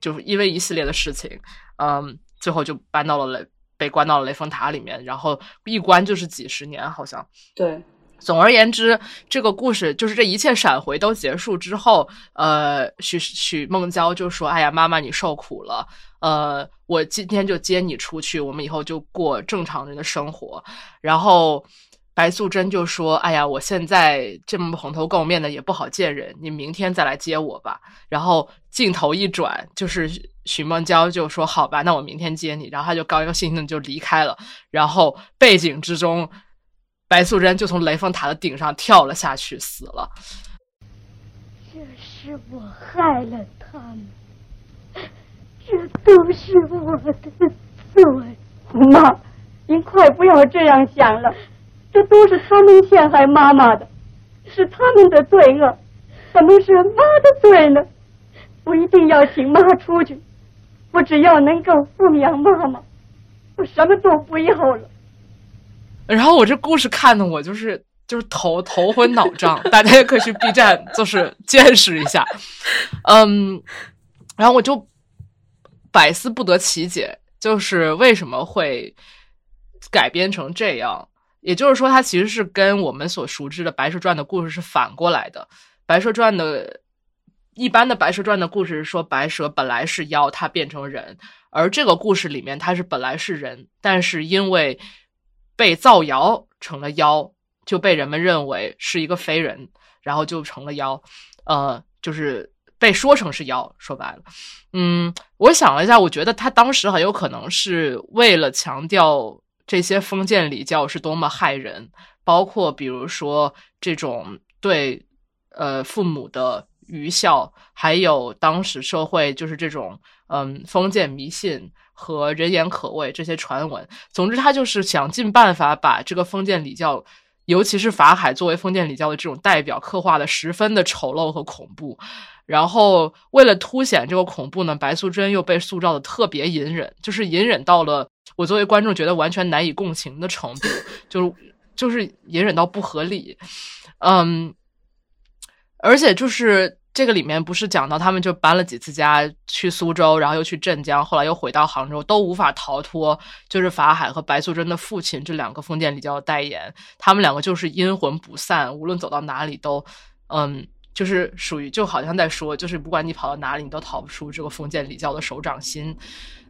就是因为一系列的事情，嗯，最后就搬到了雷，被关到了雷峰塔里面，然后一关就是几十年，好像。对，总而言之，这个故事就是这一切闪回都结束之后，呃，许许梦娇就说：“哎呀，妈妈你受苦了，呃，我今天就接你出去，我们以后就过正常人的生活。”然后白素贞就说：“哎呀，我现在这么蓬头垢面的也不好见人，你明天再来接我吧。”然后镜头一转，就是许梦娇就说：“好吧，那我明天接你。”然后他就高高兴兴的就离开了。然后背景之中。白素贞就从雷峰塔的顶上跳了下去，死了。这是我害了他们，这都是我的罪。妈，您快不要这样想了，这都是他们陷害妈妈的，是他们的罪恶，怎么是妈的罪呢？我一定要请妈出去，我只要能够奉养妈妈，我什么都不要了。然后我这故事看的我就是就是头头昏脑胀，*laughs* 大家也可以去 B 站就是见识一下，嗯，然后我就百思不得其解，就是为什么会改编成这样？也就是说，它其实是跟我们所熟知的《白蛇传》的故事是反过来的。《白蛇传》的一般的《白蛇传》的故事是说，白蛇本来是妖，它变成人，而这个故事里面它是本来是人，但是因为被造谣成了妖，就被人们认为是一个非人，然后就成了妖，呃，就是被说成是妖。说白了，嗯，我想了一下，我觉得他当时很有可能是为了强调这些封建礼教是多么害人，包括比如说这种对呃父母的愚孝，还有当时社会就是这种嗯封建迷信。和人言可畏这些传闻，总之他就是想尽办法把这个封建礼教，尤其是法海作为封建礼教的这种代表，刻画的十分的丑陋和恐怖。然后为了凸显这个恐怖呢，白素贞又被塑造的特别隐忍，就是隐忍到了我作为观众觉得完全难以共情的程度，就是就是隐忍到不合理。嗯，而且就是。这个里面不是讲到他们就搬了几次家，去苏州，然后又去镇江，后来又回到杭州，都无法逃脱，就是法海和白素贞的父亲这两个封建礼教的代言，他们两个就是阴魂不散，无论走到哪里都，嗯，就是属于就好像在说，就是不管你跑到哪里，你都逃不出这个封建礼教的手掌心，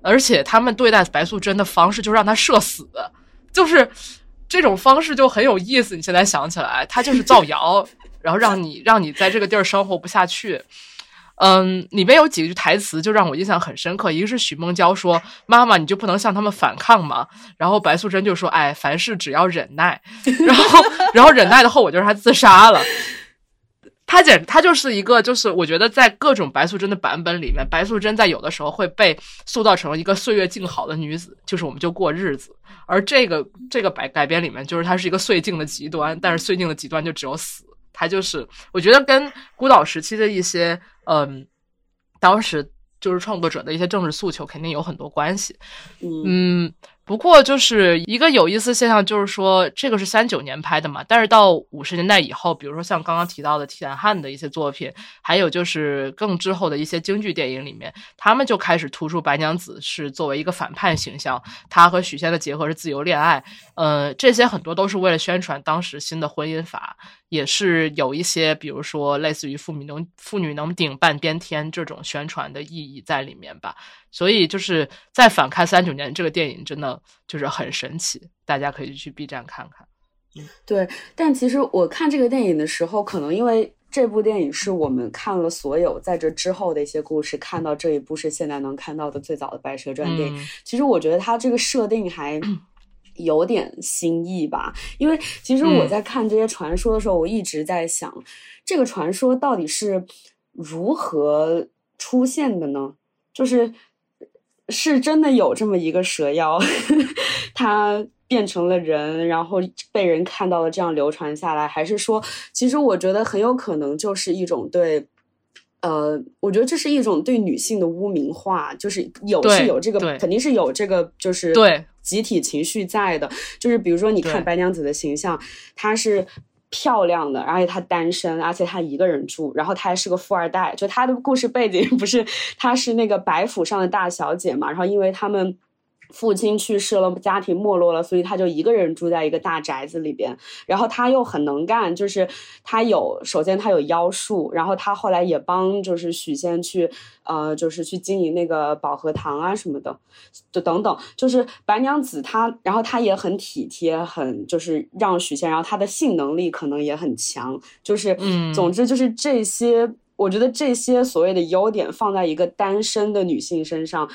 而且他们对待白素贞的方式就让她社死，就是这种方式就很有意思。你现在想起来，他就是造谣。然后让你让你在这个地儿生活不下去，嗯，里面有几句台词就让我印象很深刻。一个是许梦娇说：“妈妈，你就不能向他们反抗吗？”然后白素贞就说：“哎，凡事只要忍耐。”然后，*laughs* 然后忍耐的后果就是她自杀了。她简她就是一个，就是我觉得在各种白素贞的版本里面，白素贞在有的时候会被塑造成一个岁月静好的女子，就是我们就过日子。而这个这个改改编里面，就是她是一个岁静的极端，但是岁静的极端就只有死。他就是，我觉得跟孤岛时期的一些，嗯，当时就是创作者的一些政治诉求肯定有很多关系。嗯，不过就是一个有意思现象，就是说这个是三九年拍的嘛，但是到五十年代以后，比如说像刚刚提到的田汉的一些作品，还有就是更之后的一些京剧电影里面，他们就开始突出白娘子是作为一个反叛形象，她和许仙的结合是自由恋爱，呃，这些很多都是为了宣传当时新的婚姻法，也是有一些比如说类似于妇女能妇女能顶半边天这种宣传的意义在里面吧。所以就是再反看三九年这个电影，真的就是很神奇，大家可以去 B 站看看。对，但其实我看这个电影的时候，可能因为这部电影是我们看了所有在这之后的一些故事，看到这一部是现在能看到的最早的《白蛇传》电影。其实我觉得它这个设定还有点新意吧，因为其实我在看这些传说的时候，我一直在想，这个传说到底是如何出现的呢？就是是真的有这么一个蛇妖，*laughs* 它变成了人，然后被人看到了，这样流传下来，还是说，其实我觉得很有可能就是一种对，呃，我觉得这是一种对女性的污名化，就是有是有这个，肯定是有这个，就是对集体情绪在的，就是比如说你看白娘子的形象，她是。漂亮的，而且她单身，而且她一个人住，然后她还是个富二代。就她的故事背景不是，她是那个白府上的大小姐嘛，然后因为他们。父亲去世了，家庭没落了，所以他就一个人住在一个大宅子里边。然后他又很能干，就是他有首先他有妖术，然后他后来也帮就是许仙去呃就是去经营那个保和堂啊什么的，就等等。就是白娘子她，然后她也很体贴，很就是让许仙，然后她的性能力可能也很强，就是嗯，总之就是这些，我觉得这些所谓的优点放在一个单身的女性身上。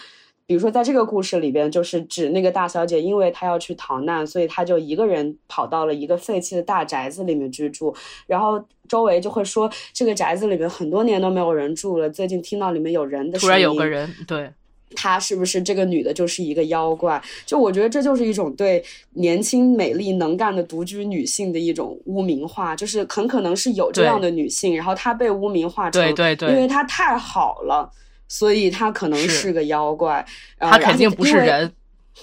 比如说，在这个故事里边，就是指那个大小姐，因为她要去逃难，所以她就一个人跑到了一个废弃的大宅子里面居住。然后周围就会说，这个宅子里面很多年都没有人住了，最近听到里面有人的声音。突然有个人，对，她是不是这个女的，就是一个妖怪？就我觉得这就是一种对年轻、美丽、能干的独居女性的一种污名化，就是很可能是有这样的女性，然后她被污名化成，对对对，因为她太好了。所以他可能是个妖怪，他肯定不是人，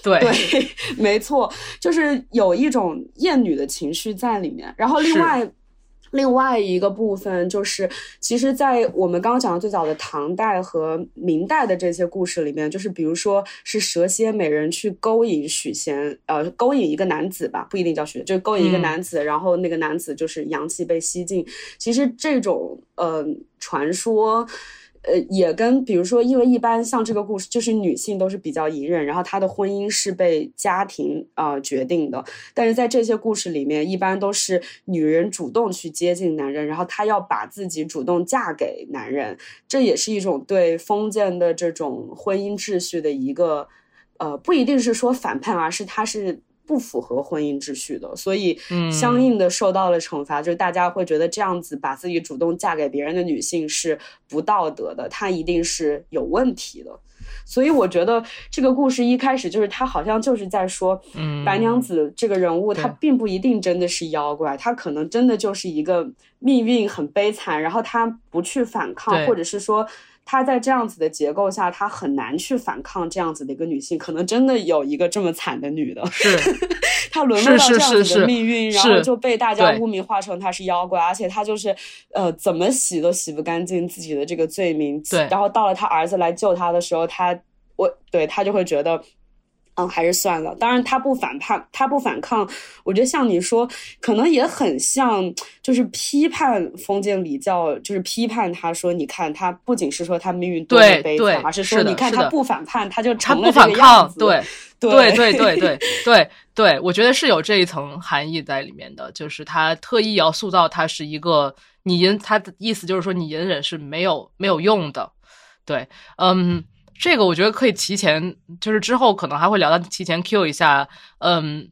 对对，*laughs* 没错，就是有一种厌女的情绪在里面。然后另外另外一个部分就是，其实，在我们刚刚讲的最早的唐代和明代的这些故事里面，就是比如说是蛇蝎美人去勾引许仙，呃，勾引一个男子吧，不一定叫许，就是勾引一个男子，然后那个男子就是阳气被吸尽。其实这种呃传说。呃，也跟比如说，因为一般像这个故事，就是女性都是比较隐忍，然后她的婚姻是被家庭啊决定的。但是在这些故事里面，一般都是女人主动去接近男人，然后她要把自己主动嫁给男人，这也是一种对封建的这种婚姻秩序的一个呃，不一定是说反叛，而是她是。不符合婚姻秩序的，所以相应的受到了惩罚。就是大家会觉得这样子把自己主动嫁给别人的女性是不道德的，她一定是有问题的。所以我觉得这个故事一开始就是他好像就是在说，白娘子这个人物她并不一定真的是妖怪，她可能真的就是一个命运很悲惨，然后她不去反抗，或者是说。她在这样子的结构下，她很难去反抗这样子的一个女性，可能真的有一个这么惨的女的，*laughs* 是她沦落到这样子的命运，然后就被大家污名化成她是妖怪，而且她就是呃怎么洗都洗不干净自己的这个罪名，对，然后到了她儿子来救她的时候，她我对她就会觉得。嗯，还是算了。当然，他不反叛，他不反抗。我觉得像你说，可能也很像，就是批判封建礼教，就是批判他说，你看他不仅是说他命运多么悲惨，而是说你看他不反叛，他就成了这个样子。*laughs* 对对对对 *laughs* 对对对，我觉得是有这一层含义在里面的，就是他特意要塑造他是一个你隐，他的意思就是说你隐忍是没有没有用的。对，嗯。这个我觉得可以提前，就是之后可能还会聊到提前 Q 一下，嗯，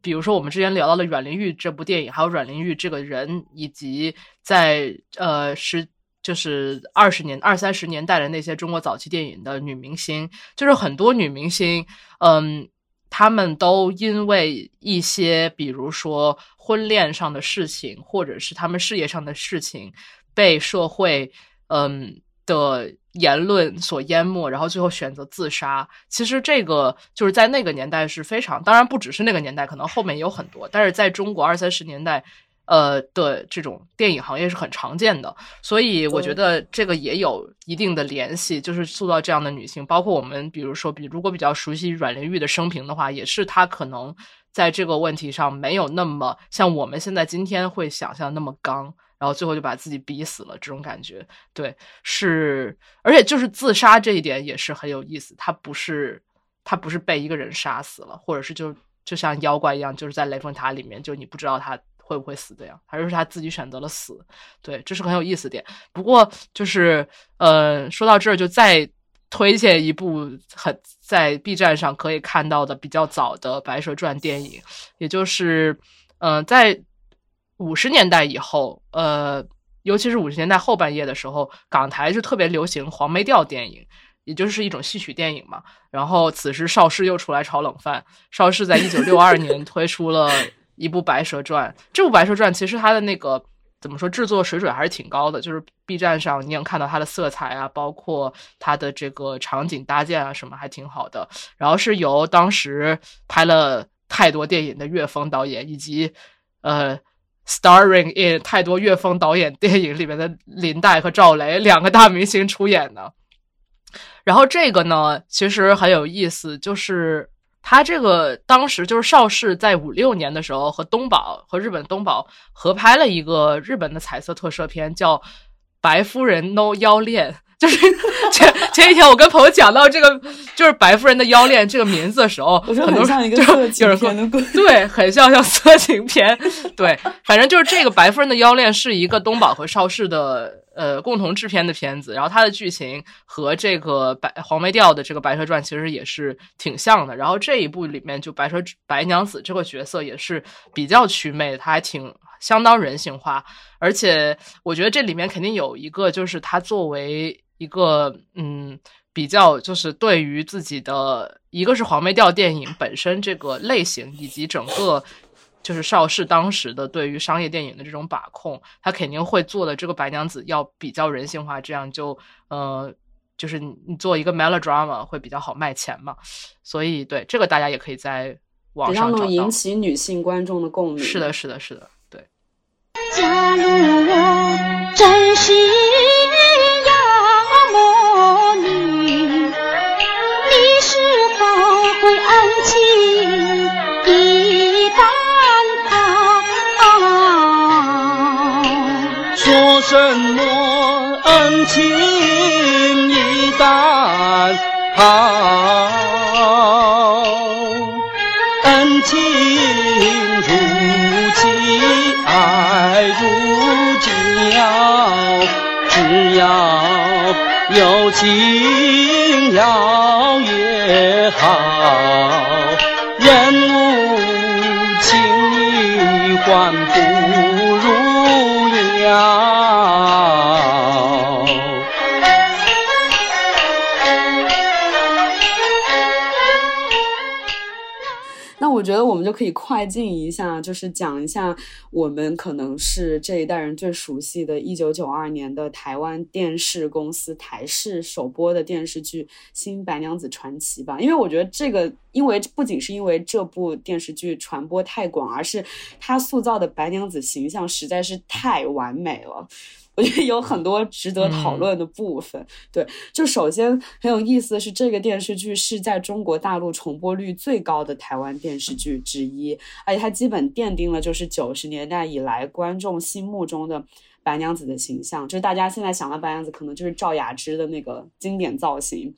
比如说我们之前聊到了阮玲玉这部电影，还有阮玲玉这个人，以及在呃十就是二十年二三十年代的那些中国早期电影的女明星，就是很多女明星，嗯，她们都因为一些比如说婚恋上的事情，或者是她们事业上的事情，被社会嗯的。言论所淹没，然后最后选择自杀。其实这个就是在那个年代是非常，当然不只是那个年代，可能后面也有很多，但是在中国二三十年代，呃的这种电影行业是很常见的。所以我觉得这个也有一定的联系，就是塑造这样的女性，包括我们，比如说，比如果比较熟悉阮玲玉的生平的话，也是她可能在这个问题上没有那么像我们现在今天会想象那么刚。然后最后就把自己逼死了，这种感觉，对，是，而且就是自杀这一点也是很有意思，他不是他不是被一个人杀死了，或者是就就像妖怪一样，就是在雷峰塔里面，就你不知道他会不会死这样，还是他自己选择了死，对，这是很有意思点。不过就是呃，说到这儿就再推荐一部很在 B 站上可以看到的比较早的《白蛇传》电影，也就是嗯在。五十年代以后，呃，尤其是五十年代后半叶的时候，港台就特别流行黄梅调电影，也就是一种戏曲电影嘛。然后此时邵氏又出来炒冷饭，邵氏在一九六二年推出了一部《白蛇传》。这部《白蛇传》其实它的那个怎么说，制作水准还是挺高的，就是 B 站上你能看到它的色彩啊，包括它的这个场景搭建啊什么，还挺好的。然后是由当时拍了太多电影的岳峰导演以及呃。Starring in 太多岳峰导演电影里面的林黛和赵雷两个大明星出演的，然后这个呢其实很有意思，就是他这个当时就是邵氏在五六年的时候和东宝和日本东宝合拍了一个日本的彩色特摄片，叫《白夫人 No 妖恋》。就是前前几天我跟朋友讲到这个，就是白夫人的妖恋这个名字的时候，我很多像一个色情片的对，很像像色情片。对，反正就是这个白夫人的妖恋是一个东宝和邵氏的呃共同制片的片子，然后它的剧情和这个白黄梅调的这个《白蛇传》其实也是挺像的。然后这一部里面就白蛇白娘子这个角色也是比较祛魅，她还挺相当人性化，而且我觉得这里面肯定有一个就是她作为。一个嗯，比较就是对于自己的一个是黄梅调电影本身这个类型，以及整个就是邵氏当时的对于商业电影的这种把控，他肯定会做的这个白娘子要比较人性化，这样就呃，就是你做一个 melodrama 会比较好卖钱嘛。所以对这个大家也可以在网上找到，引起女性观众的共鸣。是的，是的，是的，对。假如我真是。什么恩情一担当，恩情如饥，爱如胶，只要有情要也好，我们就可以快进一下，就是讲一下我们可能是这一代人最熟悉的1992年的台湾电视公司台视首播的电视剧《新白娘子传奇》吧。因为我觉得这个，因为不仅是因为这部电视剧传播太广，而是它塑造的白娘子形象实在是太完美了。我觉得有很多值得讨论的部分。对，就首先很有意思的是，这个电视剧是在中国大陆重播率最高的台湾电视剧之一，而且它基本奠定了就是九十年代以来观众心目中的白娘子的形象。就是大家现在想到白娘子，可能就是赵雅芝的那个经典造型。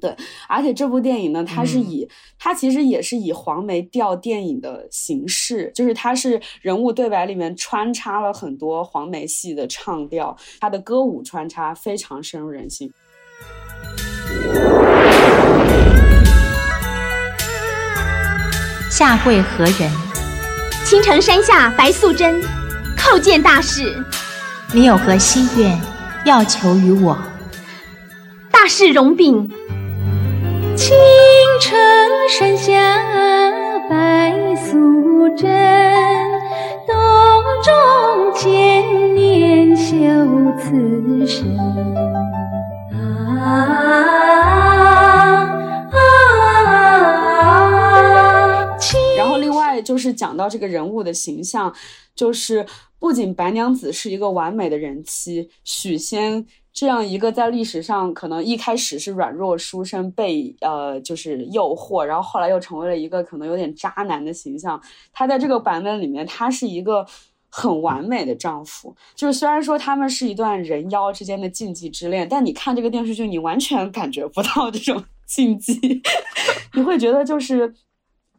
对，而且这部电影呢，它是以它其实也是以黄梅调电影的形式，就是它是人物对白里面穿插了很多黄梅戏的唱调，它的歌舞穿插非常深入人心。下跪何人？青城山下白素贞，叩见大事。你有何心愿要求于我？大事容禀。青城山下白素贞，洞中千年修此身。然后另外就是讲到这个人物的形象，就是不仅白娘子是一个完美的人妻，许仙。这样一个在历史上可能一开始是软弱书生，被呃就是诱惑，然后后来又成为了一个可能有点渣男的形象。他在这个版本里面，他是一个很完美的丈夫。就是虽然说他们是一段人妖之间的禁忌之恋，但你看这个电视剧，你完全感觉不到这种 *laughs* 禁忌，*laughs* 你会觉得就是。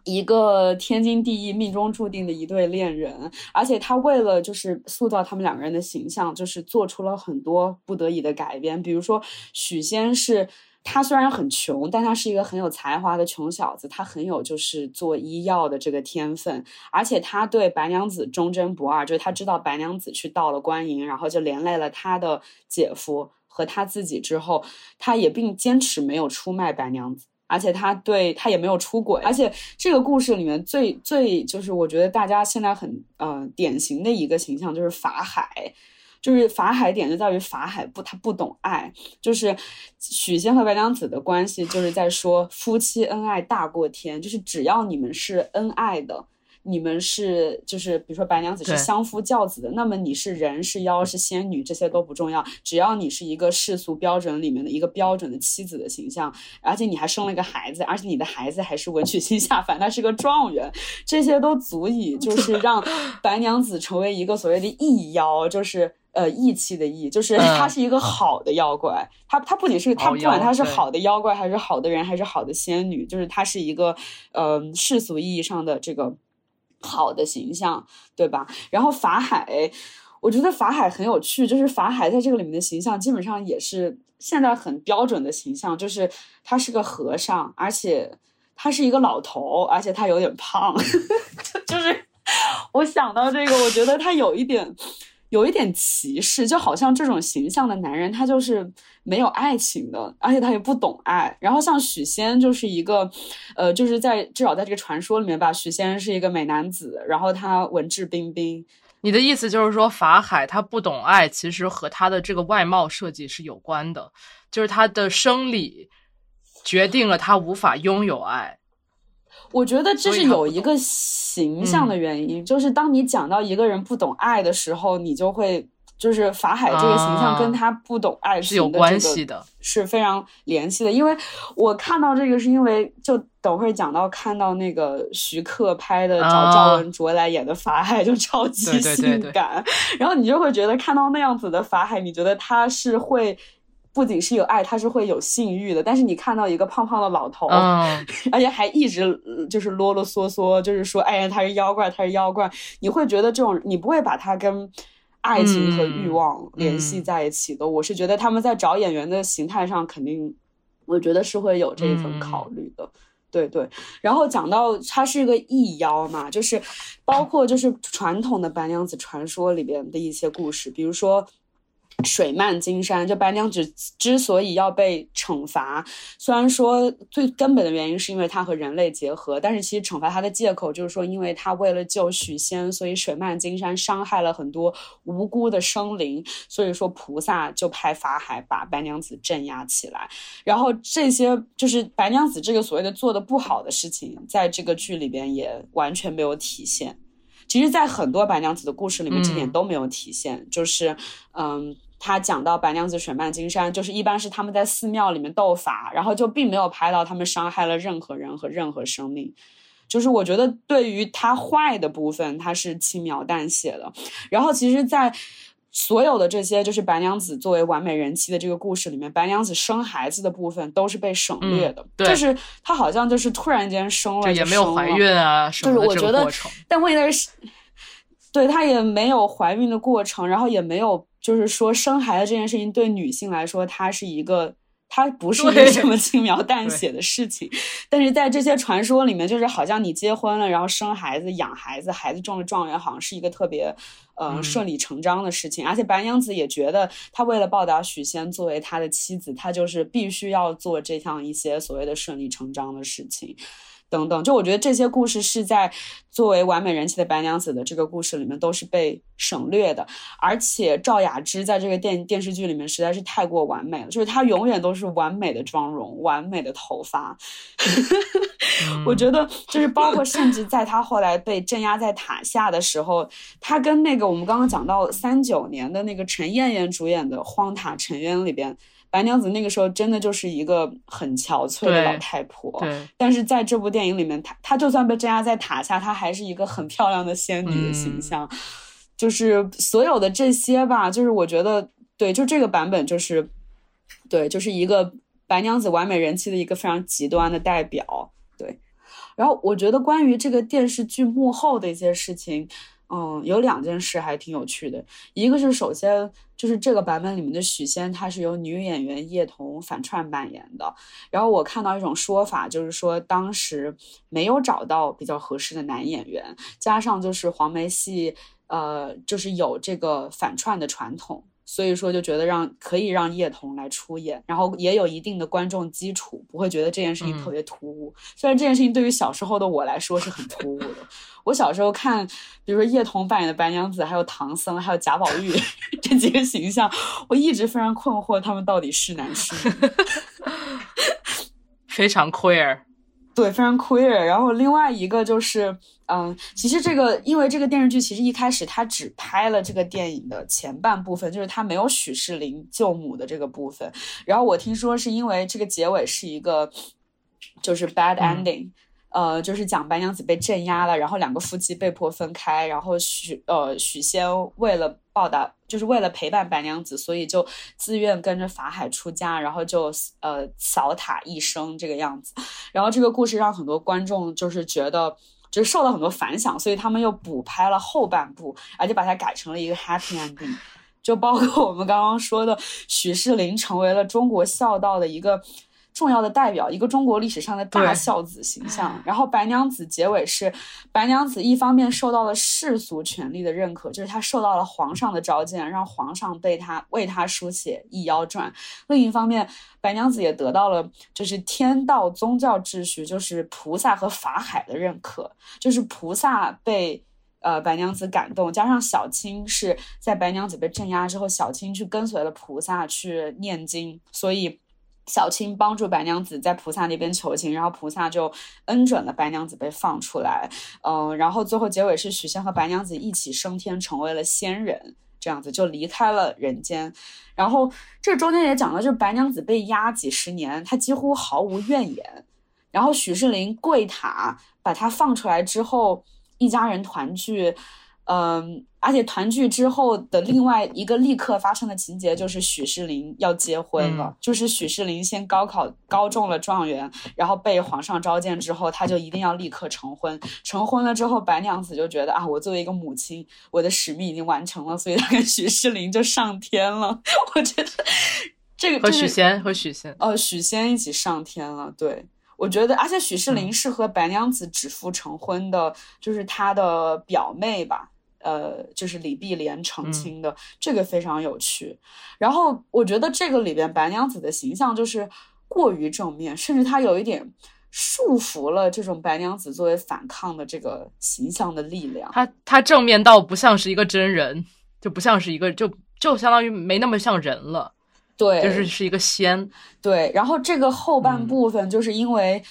一个天经地义、命中注定的一对恋人，而且他为了就是塑造他们两个人的形象，就是做出了很多不得已的改编。比如说，许仙是他虽然很穷，但他是一个很有才华的穷小子，他很有就是做医药的这个天分，而且他对白娘子忠贞不二，就是他知道白娘子去盗了官银，然后就连累了他的姐夫和他自己之后，他也并坚持没有出卖白娘子。而且他对他也没有出轨，而且这个故事里面最最就是我觉得大家现在很呃典型的一个形象就是法海，就是法海点就在于法海不他不懂爱，就是许仙和白娘子的关系就是在说夫妻恩爱大过天，就是只要你们是恩爱的。你们是就是比如说白娘子是相夫教子的，那么你是人是妖是仙女这些都不重要，只要你是一个世俗标准里面的一个标准的妻子的形象，而且你还生了一个孩子，而且你的孩子还是文曲星下凡，他是个状元，这些都足以就 *laughs* 是让白娘子成为一个所谓的异妖，就是呃义气的义，就是他是一个好的妖怪，他他不仅是他不管他是好的妖怪还是好的人还是好的仙女，就是他是一个呃世俗意义上的这个。好的形象，对吧？然后法海，我觉得法海很有趣，就是法海在这个里面的形象基本上也是现在很标准的形象，就是他是个和尚，而且他是一个老头，而且他有点胖，*laughs* 就是我想到这个，我觉得他有一点。有一点歧视，就好像这种形象的男人，他就是没有爱情的，而且他也不懂爱。然后像许仙就是一个，呃，就是在至少在这个传说里面吧，许仙是一个美男子，然后他文质彬彬。你的意思就是说，法海他不懂爱，其实和他的这个外貌设计是有关的，就是他的生理决定了他无法拥有爱。我觉得这是有一个形象的原因，就是当你讲到一个人不懂爱的时候，你就会就是法海这个形象跟他不懂爱是有关系的，是非常联系的。因为我看到这个是因为就等会儿讲到看到那个徐克拍的找赵文卓来演的法海就超级性感，然后你就会觉得看到那样子的法海，你觉得他是会。不仅是有爱，他是会有性欲的。但是你看到一个胖胖的老头，*laughs* 而且还一直就是啰啰嗦嗦，就是说，哎呀，他是妖怪，他是妖怪。你会觉得这种，你不会把他跟爱情和欲望联系在一起的。我是觉得他们在找演员的形态上，肯定，我觉得是会有这一层考虑的。对对。然后讲到他是一个异妖嘛，就是包括就是传统的白娘子传说里边的一些故事，比如说。水漫金山，就白娘子之所以要被惩罚，虽然说最根本的原因是因为她和人类结合，但是其实惩罚她的借口就是说，因为她为了救许仙，所以水漫金山伤害了很多无辜的生灵，所以说菩萨就派法海把白娘子镇压起来。然后这些就是白娘子这个所谓的做的不好的事情，在这个剧里边也完全没有体现。其实，在很多白娘子的故事里面，这点都没有体现。就是，嗯，他讲到白娘子水漫金山，就是一般是他们在寺庙里面斗法，然后就并没有拍到他们伤害了任何人和任何生命。就是我觉得，对于他坏的部分，他是轻描淡写的。然后，其实，在所有的这些就是白娘子作为完美人妻的这个故事里面，白娘子生孩子的部分都是被省略的。就是她好像就是突然间生了，也没有怀孕啊，就是我觉得，但问题是，对她也没有怀孕的过程，然后也没有就是说生孩子这件事情对女性来说，它是一个。它不是一个这么轻描淡写的事情，但是在这些传说里面，就是好像你结婚了，然后生孩子、养孩子，孩子中了状元，好像是一个特别，嗯，顺理成章的事情。而且白娘子也觉得，她为了报答许仙作为她的妻子，她就是必须要做这样一些所谓的顺理成章的事情。等等，就我觉得这些故事是在作为完美人妻的白娘子的这个故事里面都是被省略的，而且赵雅芝在这个电电视剧里面实在是太过完美了，就是她永远都是完美的妆容、完美的头发，*laughs* 我觉得就是包括甚至在她后来被镇压在塔下的时候，她跟那个我们刚刚讲到三九年的那个陈燕燕主演的《荒塔沉冤》里边。白娘子那个时候真的就是一个很憔悴的老太婆，对。但是在这部电影里面，她她就算被镇压在塔下，她还是一个很漂亮的仙女的形象。就是所有的这些吧，就是我觉得，对，就这个版本就是，对，就是一个白娘子完美人妻的一个非常极端的代表。对。然后我觉得关于这个电视剧幕后的一些事情。嗯，有两件事还挺有趣的。一个是首先就是这个版本里面的许仙，他是由女演员叶童反串扮演的。然后我看到一种说法，就是说当时没有找到比较合适的男演员，加上就是黄梅戏，呃，就是有这个反串的传统。所以说就觉得让可以让叶童来出演，然后也有一定的观众基础，不会觉得这件事情特别突兀。虽然这件事情对于小时候的我来说是很突兀的，*laughs* 我小时候看，比如说叶童扮演的白娘子，还有唐僧，还有贾宝玉 *laughs* 这几个形象，我一直非常困惑他们到底是男是女，*laughs* 非常 queer。对，非常 queer。然后另外一个就是，嗯，其实这个因为这个电视剧其实一开始他只拍了这个电影的前半部分，就是他没有许世林救母的这个部分。然后我听说是因为这个结尾是一个就是 bad ending。呃，就是讲白娘子被镇压了，然后两个夫妻被迫分开，然后许呃许仙为了报答，就是为了陪伴白娘子，所以就自愿跟着法海出家，然后就呃扫塔一生这个样子。然后这个故事让很多观众就是觉得就是受到很多反响，所以他们又补拍了后半部，而且把它改成了一个 happy ending，就包括我们刚刚说的许仕林成为了中国孝道的一个。重要的代表，一个中国历史上的大孝子形象。然后白娘子结尾是，白娘子一方面受到了世俗权力的认可，就是她受到了皇上的召见，让皇上被她为她书写《易妖传》；另一方面，白娘子也得到了就是天道宗教秩序，就是菩萨和法海的认可，就是菩萨被呃白娘子感动，加上小青是在白娘子被镇压之后，小青去跟随了菩萨去念经，所以。小青帮助白娘子在菩萨那边求情，然后菩萨就恩准了白娘子被放出来。嗯，然后最后结尾是许仙和白娘子一起升天，成为了仙人，这样子就离开了人间。然后这中间也讲了，就是白娘子被压几十年，她几乎毫无怨言。然后许仕林跪塔把她放出来之后，一家人团聚。嗯，而且团聚之后的另外一个立刻发生的情节就是许世林要结婚了。就是许世林先高考高中了状元，然后被皇上召见之后，他就一定要立刻成婚。成婚了之后，白娘子就觉得啊，我作为一个母亲，我的使命已经完成了，所以她跟许世林就上天了。*laughs* 我觉得这个和许仙和许仙哦许仙一起上天了。对，我觉得，而且许世林是和白娘子指腹成婚的，就是他的表妹吧。呃，就是李碧莲澄清的这个非常有趣，然后我觉得这个里边白娘子的形象就是过于正面，甚至她有一点束缚了这种白娘子作为反抗的这个形象的力量。她她正面到不像是一个真人，就不像是一个就就相当于没那么像人了，对，就是是一个仙。对，然后这个后半部分就是因为。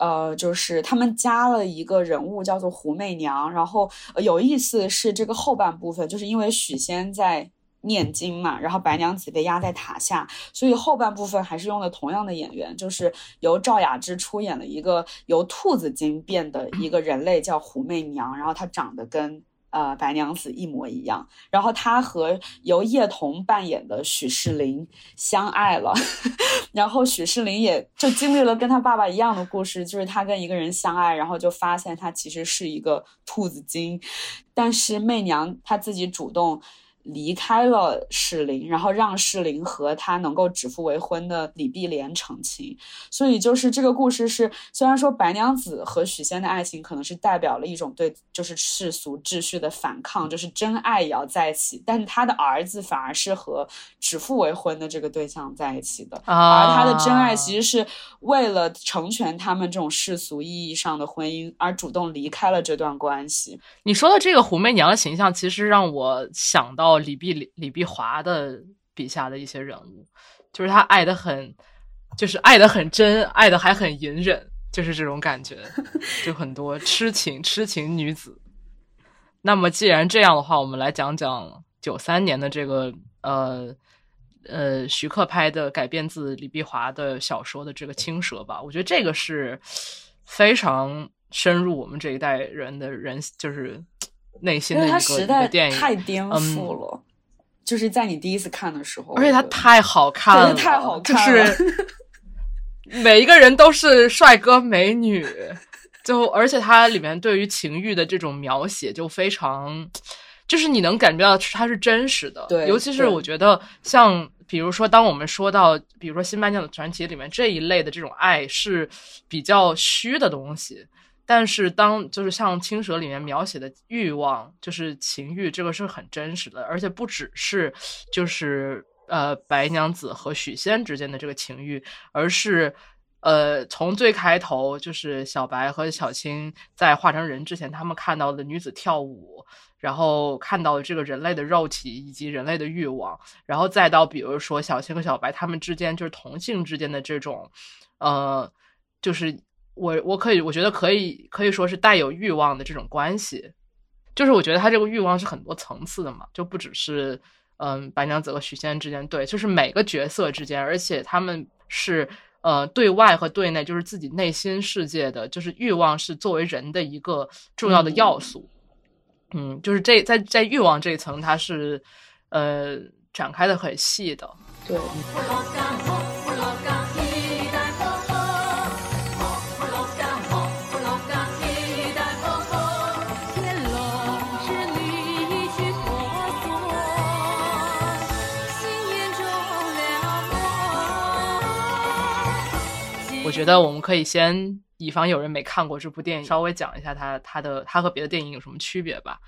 呃，就是他们加了一个人物叫做胡媚娘，然后有意思是这个后半部分，就是因为许仙在念经嘛，然后白娘子被压在塔下，所以后半部分还是用了同样的演员，就是由赵雅芝出演了一个由兔子精变的一个人类叫胡媚娘，然后她长得跟。呃，白娘子一模一样，然后她和由叶童扮演的许仕林相爱了，*laughs* 然后许仕林也就经历了跟他爸爸一样的故事，就是他跟一个人相爱，然后就发现他其实是一个兔子精，但是媚娘她自己主动。离开了世林，然后让世林和他能够指腹为婚的李碧莲成亲。所以就是这个故事是，虽然说白娘子和许仙的爱情可能是代表了一种对就是世俗秩序的反抗，就是真爱也要在一起，但是他的儿子反而是和指腹为婚的这个对象在一起的，而他的真爱其实是为了成全他们这种世俗意义上的婚姻而主动离开了这段关系。你说的这个胡媚娘的形象，其实让我想到李碧李李碧华的笔下的一些人物，就是他爱的很，就是爱的很真，爱的还很隐忍，就是这种感觉，*laughs* 就很多痴情痴情女子。那么既然这样的话，我们来讲讲九三年的这个呃。呃，徐克拍的改编自李碧华的小说的这个《青蛇》吧，我觉得这个是非常深入我们这一代人的人，就是内心的一个电影，太颠覆了。就是在你第一次看的时候，而且它太好看了，太好看了，就是每一个人都是帅哥美女，就而且它里面对于情欲的这种描写就非常。就是你能感觉到它是真实的，对，尤其是我觉得像比如说，当我们说到比如说《新白娘子传奇》里面这一类的这种爱是比较虚的东西，但是当就是像《青蛇》里面描写的欲望，就是情欲，这个是很真实的，而且不只是就是呃白娘子和许仙之间的这个情欲，而是呃从最开头就是小白和小青在化成人之前，他们看到的女子跳舞。然后看到这个人类的肉体以及人类的欲望，然后再到比如说小青和小白他们之间就是同性之间的这种，呃，就是我我可以我觉得可以可以说是带有欲望的这种关系，就是我觉得他这个欲望是很多层次的嘛，就不只是嗯白娘子和许仙之间对，就是每个角色之间，而且他们是呃对外和对内，就是自己内心世界的，就是欲望是作为人的一个重要的要素。嗯，就是这在在欲望这一层，它是呃展开的很细的。对。我觉得我们可以先。以防有人没看过这部电影，稍微讲一下它它的它和别的电影有什么区别吧。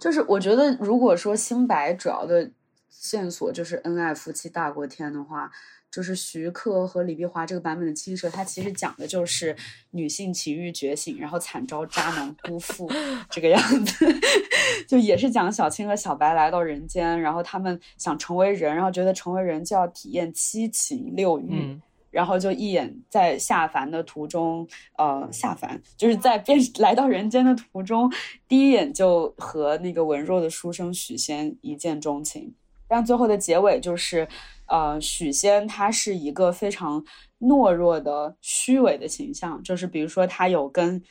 就是我觉得，如果说新白主要的线索就是恩爱夫妻大过天的话，就是徐克和李碧华这个版本的《青蛇》，它其实讲的就是女性情欲觉醒，然后惨遭渣男辜负 *laughs* 这个样子。*laughs* 就也是讲小青和小白来到人间，然后他们想成为人，然后觉得成为人就要体验七情六欲。然后就一眼在下凡的途中，呃，下凡就是在变 *laughs* 来到人间的途中，第一眼就和那个文弱的书生许仙一见钟情。但最后的结尾就是，呃，许仙他是一个非常懦弱的、虚伪的形象，就是比如说他有跟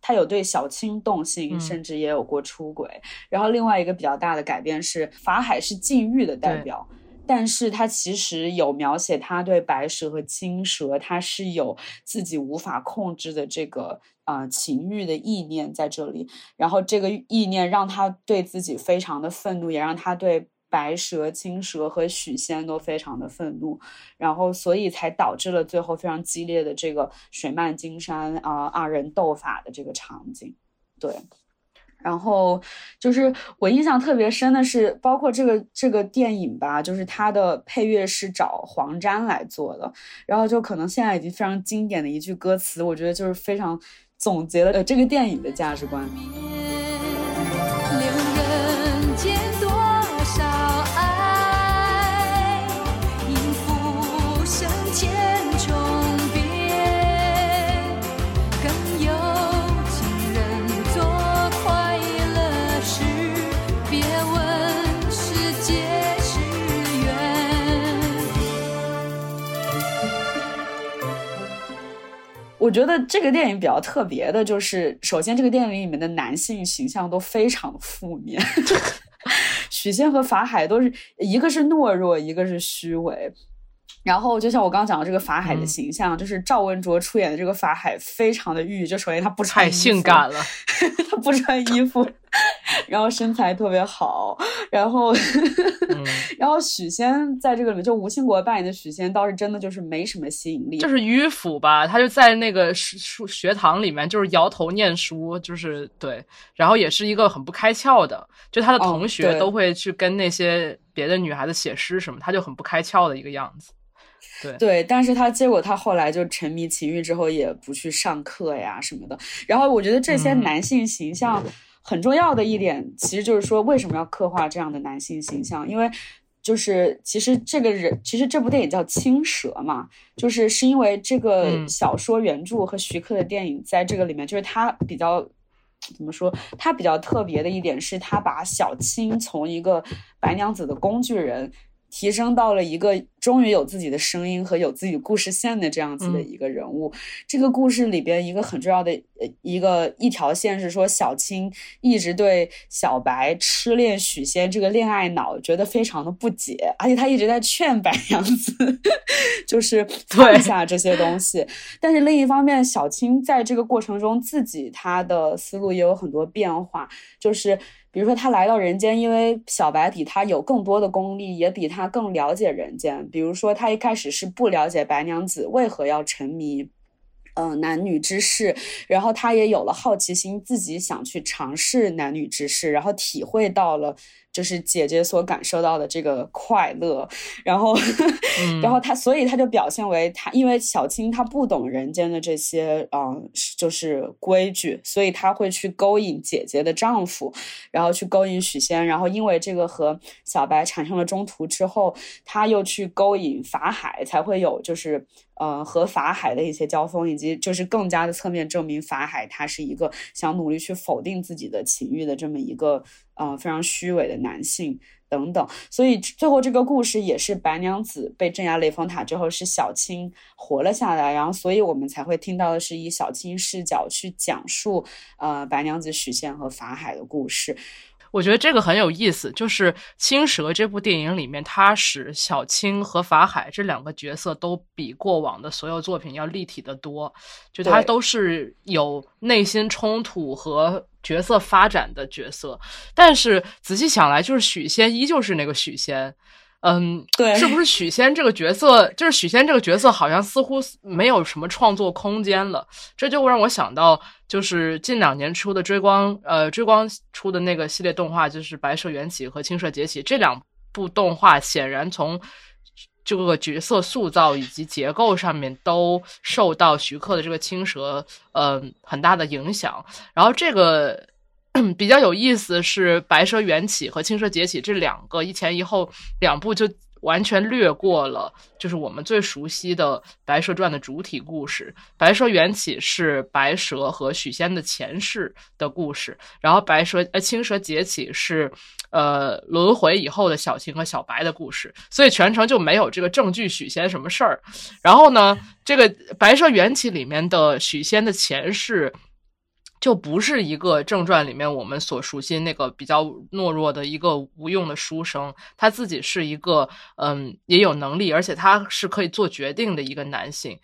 他有对小青动心，甚至也有过出轨。然后另外一个比较大的改变是，法海是禁欲的代表。但是他其实有描写他对白蛇和青蛇，他是有自己无法控制的这个啊情欲的意念在这里，然后这个意念让他对自己非常的愤怒，也让他对白蛇、青蛇和许仙都非常的愤怒，然后所以才导致了最后非常激烈的这个水漫金山啊二人斗法的这个场景，对。然后就是我印象特别深的是，包括这个这个电影吧，就是它的配乐是找黄沾来做的。然后就可能现在已经非常经典的一句歌词，我觉得就是非常总结了呃这个电影的价值观。我觉得这个电影比较特别的，就是首先这个电影里面的男性形象都非常负面，*laughs* *laughs* 许仙和法海都是一个是懦弱，一个是虚伪。然后就像我刚刚讲的这个法海的形象，就是赵文卓出演的这个法海，非常的欲。就首先他不穿，太性感了，*laughs* 他不穿衣服，然后身材特别好，然后，*laughs* 然后许仙在这个里面，就吴兴国扮演的许仙，倒是真的就是没什么吸引力，就是迂腐吧。他就在那个书学堂里面，就是摇头念书，就是对，然后也是一个很不开窍的，就他的同学都会去跟那些别的女孩子写诗什么，他就很不开窍的一个样子。对对，但是他结果他后来就沉迷情欲之后，也不去上课呀什么的。然后我觉得这些男性形象很重要的一点，其实就是说为什么要刻画这样的男性形象？因为就是其实这个人，其实这部电影叫《青蛇》嘛，就是是因为这个小说原著和徐克的电影在这个里面，就是他比较。怎么说？他比较特别的一点是，他把小青从一个白娘子的工具人。提升到了一个终于有自己的声音和有自己故事线的这样子的一个人物。这个故事里边一个很重要的呃一个一条线是说，小青一直对小白痴恋许仙这个恋爱脑觉得非常的不解，而且他一直在劝白娘子 *laughs* 就是放下这些东西。但是另一方面，小青在这个过程中自己他的思路也有很多变化，就是。比如说，他来到人间，因为小白比他有更多的功力，也比他更了解人间。比如说，他一开始是不了解白娘子为何要沉迷，嗯，男女之事，然后他也有了好奇心，自己想去尝试男女之事，然后体会到了。就是姐姐所感受到的这个快乐，然后，*laughs* 然后他，所以他就表现为他，因为小青她不懂人间的这些，嗯，就是规矩，所以她会去勾引姐姐的丈夫，然后去勾引许仙，然后因为这个和小白产生了中途之后，她又去勾引法海，才会有就是。呃，和法海的一些交锋，以及就是更加的侧面证明法海他是一个想努力去否定自己的情欲的这么一个呃非常虚伪的男性等等。所以最后这个故事也是白娘子被镇压雷峰塔之后，是小青活了下来，然后所以我们才会听到的是以小青视角去讲述呃白娘子许仙和法海的故事。我觉得这个很有意思，就是《青蛇》这部电影里面，它使小青和法海这两个角色都比过往的所有作品要立体的多，就它都是有内心冲突和角色发展的角色。但是仔细想来，就是许仙依旧是那个许仙。嗯，对，是不是许仙这个角色？就是许仙这个角色，好像似乎没有什么创作空间了。这就让我想到，就是近两年出的追光，呃，追光出的那个系列动画，就是《白蛇缘起》和《青蛇劫起》这两部动画，显然从这个角色塑造以及结构上面都受到徐克的这个青蛇，嗯，很大的影响。然后这个。*clears throat* 比较有意思是《白蛇缘起》和《青蛇劫起》这两个一前一后两部就完全略过了，就是我们最熟悉的《白蛇传》的主体故事。《白蛇缘起》是白蛇和许仙的前世的故事，然后《白蛇》呃《青蛇劫起》是呃轮回以后的小青和小白的故事，所以全程就没有这个正剧许仙什么事儿。然后呢，这个《白蛇缘起》里面的许仙的前世。就不是一个正传里面我们所熟悉那个比较懦弱的一个无用的书生，他自己是一个嗯也有能力，而且他是可以做决定的一个男性，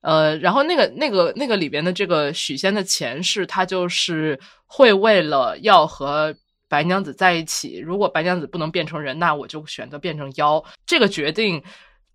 呃，然后那个那个那个里边的这个许仙的前世，他就是会为了要和白娘子在一起，如果白娘子不能变成人，那我就选择变成妖，这个决定。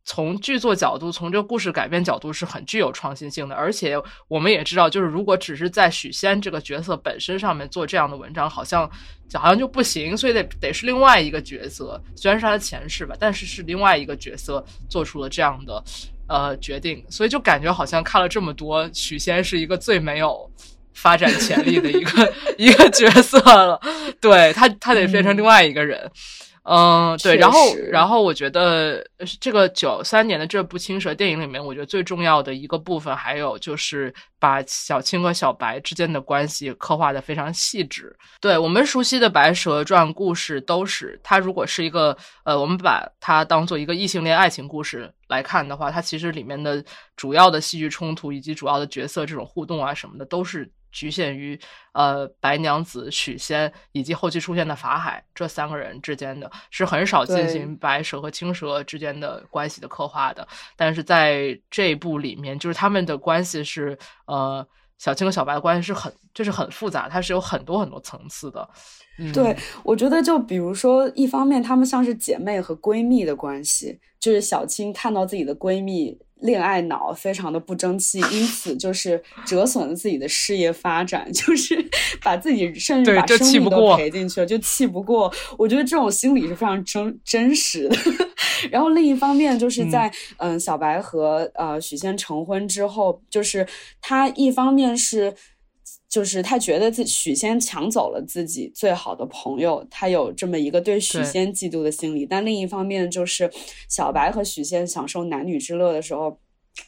从剧作角度，从这个故事改编角度是很具有创新性的，而且我们也知道，就是如果只是在许仙这个角色本身上面做这样的文章，好像好像就不行，所以得得是另外一个角色，虽然是他的前世吧，但是是另外一个角色做出了这样的呃决定，所以就感觉好像看了这么多，许仙是一个最没有发展潜力的一个 *laughs* 一个角色了，对他他得变成另外一个人。嗯，对，然后，然后我觉得这个九三年的这部青蛇电影里面，我觉得最重要的一个部分，还有就是把小青和小白之间的关系刻画的非常细致。对我们熟悉的《白蛇传》故事，都是它如果是一个呃，我们把它当做一个异性恋爱情故事来看的话，它其实里面的主要的戏剧冲突以及主要的角色这种互动啊什么的，都是。局限于呃白娘子、许仙以及后期出现的法海这三个人之间的是很少进行白蛇和青蛇之间的关系的刻画的，但是在这一部里面，就是他们的关系是呃小青和小白的关系是很就是很复杂，它是有很多很多层次的。对，我觉得就比如说，一方面他们像是姐妹和闺蜜的关系，就是小青看到自己的闺蜜。恋爱脑非常的不争气，因此就是折损了自己的事业发展，*laughs* 就是把自己甚至把生命都赔进去了，就气不过。我觉得这种心理是非常真真实的。然后另一方面就是在嗯小白和呃许仙成婚之后，就是他一方面是。就是他觉得自许仙抢走了自己最好的朋友，他有这么一个对许仙嫉妒的心理。但另一方面，就是小白和许仙享受男女之乐的时候。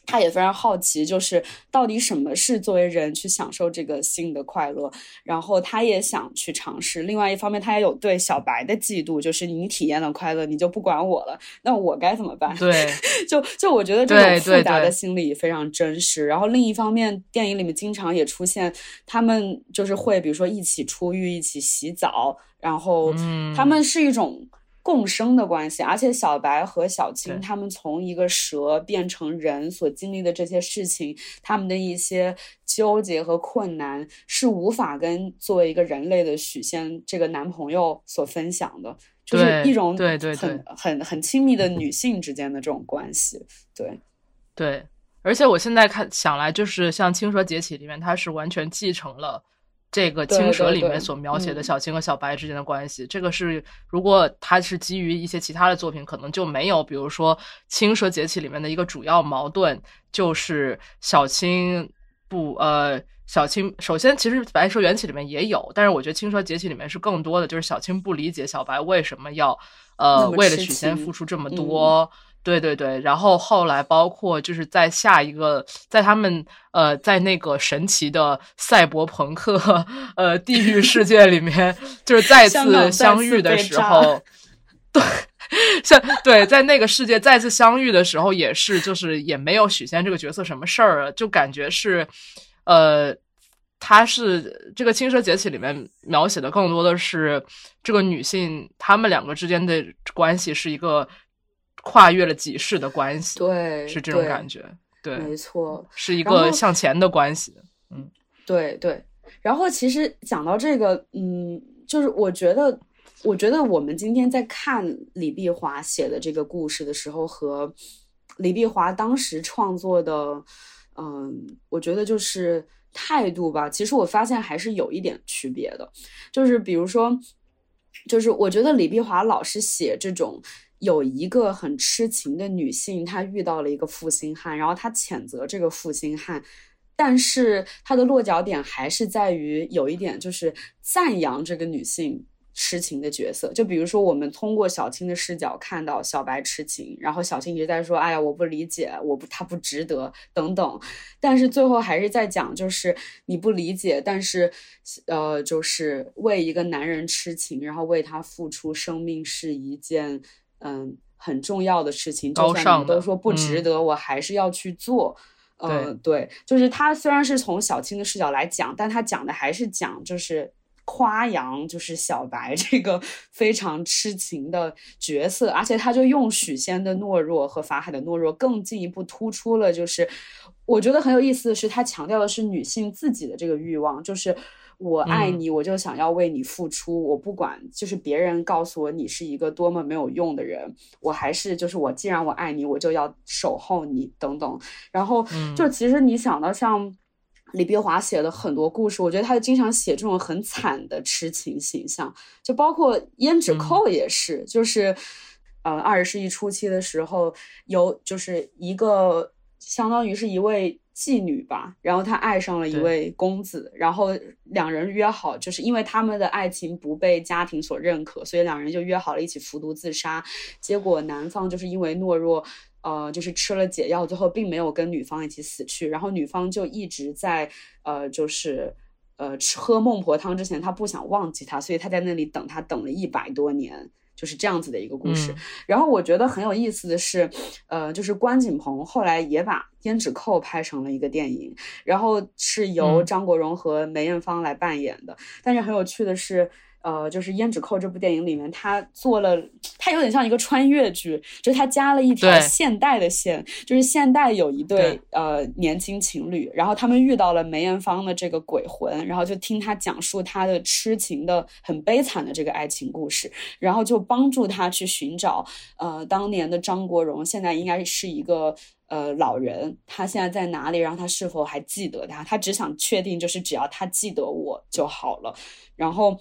他也非常好奇，就是到底什么是作为人去享受这个性的快乐，然后他也想去尝试。另外一方面，他也有对小白的嫉妒，就是你体验了快乐，你就不管我了，那我该怎么办？对，*laughs* 就就我觉得这种复杂的心理非常真实。然后另一方面，电影里面经常也出现他们就是会，比如说一起出浴、一起洗澡，然后他们是一种。共生的关系，而且小白和小青他们从一个蛇变成人所经历的这些事情，他们的一些纠结和困难是无法跟作为一个人类的许仙这个男朋友所分享的，就是一种对对很很很亲密的女性之间的这种关系，对对，而且我现在看想来，就是像《青蛇劫起》里面，它是完全继承了。这个青蛇里面所描写的小青和小白之间的关系，这个是如果它是基于一些其他的作品，可能就没有。比如说《青蛇劫起》里面的一个主要矛盾就是小青不呃，小青首先其实《白蛇缘起》里面也有，但是我觉得《青蛇劫起》里面是更多的，就是小青不理解小白为什么要呃为了许仙付出这么多。对对对，然后后来包括就是在下一个，在他们呃在那个神奇的赛博朋克呃地狱世界里面，就是再次相遇的时候，*laughs* 对，像对在那个世界再次相遇的时候，也是就是也没有许仙这个角色什么事儿，就感觉是呃他是这个青蛇劫起里面描写的更多的是这个女性她们两个之间的关系是一个。跨越了几世的关系，对，是这种感觉，对，没错，是一个向前的关系，嗯，对对。然后其实讲到这个，嗯，就是我觉得，我觉得我们今天在看李碧华写的这个故事的时候，和李碧华当时创作的，嗯，我觉得就是态度吧，其实我发现还是有一点区别的，就是比如说，就是我觉得李碧华老是写这种。有一个很痴情的女性，她遇到了一个负心汉，然后她谴责这个负心汉，但是她的落脚点还是在于有一点，就是赞扬这个女性痴情的角色。就比如说，我们通过小青的视角看到小白痴情，然后小青一直在说：“哎呀，我不理解，我不，他不值得，等等。”但是最后还是在讲，就是你不理解，但是呃，就是为一个男人痴情，然后为他付出生命是一件。嗯，很重要的事情，就算你都说不值得，我还是要去做。嗯，对，就是他虽然是从小青的视角来讲，但他讲的还是讲，就是夸扬，就是小白这个非常痴情的角色，而且他就用许仙的懦弱和法海的懦弱，更进一步突出了，就是我觉得很有意思的是，他强调的是女性自己的这个欲望，就是。我爱你，我就想要为你付出。我不管，就是别人告诉我你是一个多么没有用的人，我还是就是我。既然我爱你，我就要守候你，等等。然后，就其实你想到像李碧华写的很多故事，我觉得他经常写这种很惨的痴情形象，就包括胭脂扣也是，就是呃二十世纪初期的时候，有就是一个相当于是一位。妓女吧，然后她爱上了一位公子，然后两人约好，就是因为他们的爱情不被家庭所认可，所以两人就约好了一起服毒自杀。结果男方就是因为懦弱，呃，就是吃了解药，最后并没有跟女方一起死去。然后女方就一直在，呃，就是呃吃喝孟婆汤之前，他不想忘记他，所以他在那里等他，等了一百多年。就是这样子的一个故事，然后我觉得很有意思的是，呃，就是关锦鹏后来也把《胭脂扣》拍成了一个电影，然后是由张国荣和梅艳芳来扮演的，但是很有趣的是。呃，就是《胭脂扣》这部电影里面，他做了，他有点像一个穿越剧，就是他加了一条现代的线，就是现代有一对呃年轻情侣，然后他们遇到了梅艳芳的这个鬼魂，然后就听他讲述他的痴情的很悲惨的这个爱情故事，然后就帮助他去寻找呃当年的张国荣，现在应该是一个呃老人，他现在在哪里，然后他是否还记得他，他只想确定就是只要他记得我就好了，然后。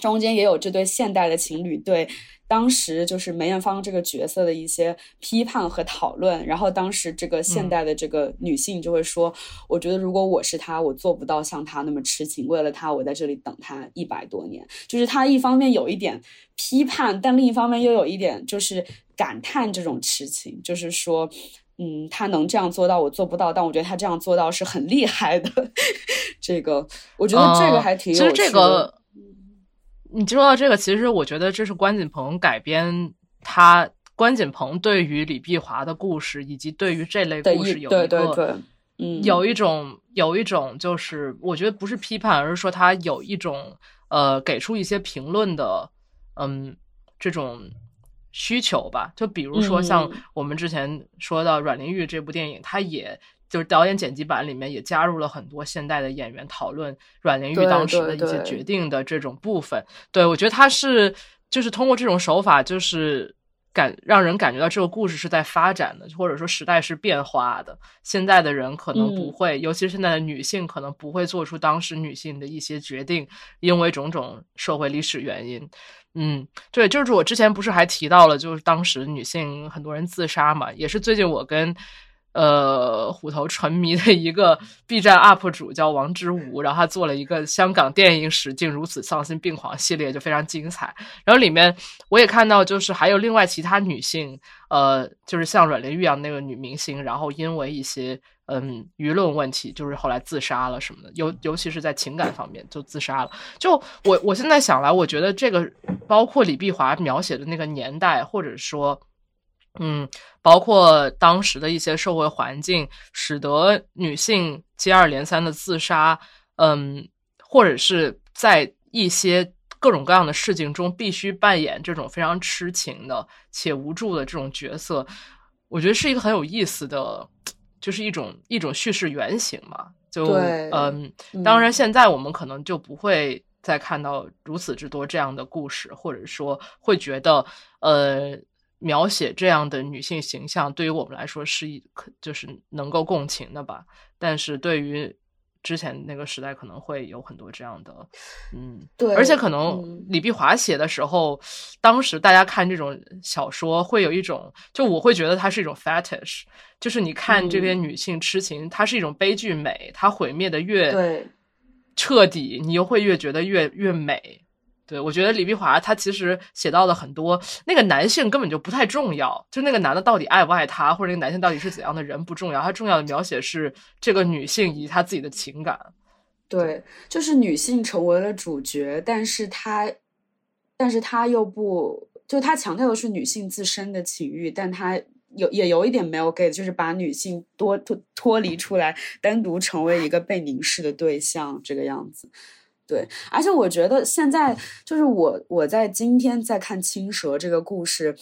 中间也有这对现代的情侣对当时就是梅艳芳这个角色的一些批判和讨论。然后当时这个现代的这个女性就会说：“我觉得如果我是她，我做不到像她那么痴情，为了她，我在这里等她一百多年。”就是她一方面有一点批判，但另一方面又有一点就是感叹这种痴情，就是说。嗯，他能这样做到，我做不到，但我觉得他这样做到是很厉害的。*laughs* 这个，我觉得这个还挺有趣的。其实这个，你说到这个，其实我觉得这是关锦鹏改编他关锦鹏对于李碧华的故事，以及对于这类故事有一个，嗯，有一种有一种就是，我觉得不是批判，而是说他有一种呃，给出一些评论的，嗯，这种。需求吧，就比如说像我们之前说到阮玲玉这部电影，它也就是导演剪辑版里面也加入了很多现代的演员讨论阮玲玉当时的一些决定的这种部分。对我觉得他是就是通过这种手法，就是感让人感觉到这个故事是在发展的，或者说时代是变化的。现在的人可能不会，尤其是现在的女性可能不会做出当时女性的一些决定，因为种种社会历史原因。嗯，对，就是我之前不是还提到了，就是当时女性很多人自杀嘛，也是最近我跟呃虎头沉迷的一个 *laughs* B 站 UP 主叫王之武，然后他做了一个香港电影史竟如此丧心病狂系列，就非常精彩。然后里面我也看到，就是还有另外其他女性，呃，就是像阮玲玉一样那个女明星，然后因为一些。嗯，舆论问题就是后来自杀了什么的，尤尤其是在情感方面就自杀了。就我我现在想来，我觉得这个包括李碧华描写的那个年代，或者说，嗯，包括当时的一些社会环境，使得女性接二连三的自杀，嗯，或者是在一些各种各样的事情中必须扮演这种非常痴情的且无助的这种角色，我觉得是一个很有意思的。就是一种一种叙事原型嘛，就嗯，当然现在我们可能就不会再看到如此之多这样的故事，或者说会觉得呃，描写这样的女性形象对于我们来说是一就是能够共情的吧，但是对于。之前那个时代可能会有很多这样的，嗯，对，而且可能李碧华写的时候，当时大家看这种小说会有一种，就我会觉得它是一种 fetish，就是你看这些女性痴情，它是一种悲剧美，它毁灭的越彻底，你又会越觉得越越美。对，我觉得李碧华他其实写到了很多，那个男性根本就不太重要，就那个男的到底爱不爱他，或者那个男性到底是怎样的人不重要，他重要的描写是这个女性以及她自己的情感。对，就是女性成为了主角，但是她，但是她又不，就她强调的是女性自身的情欲，但她有也有一点没有给，就是把女性多脱脱离出来，单独成为一个被凝视的对象，这个样子。对，而且我觉得现在就是我我在今天在看《青蛇》这个故事，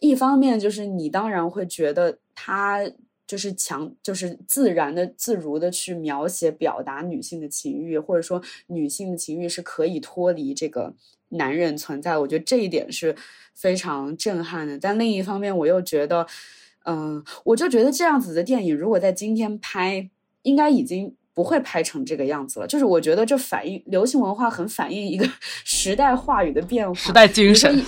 一方面就是你当然会觉得他就是强，就是自然的、自如的去描写、表达女性的情欲，或者说女性的情欲是可以脱离这个男人存在。我觉得这一点是非常震撼的。但另一方面，我又觉得，嗯，我就觉得这样子的电影如果在今天拍，应该已经。不会拍成这个样子了，就是我觉得这反映流行文化很反映一个 *laughs* 时代话语的变化，时代精神。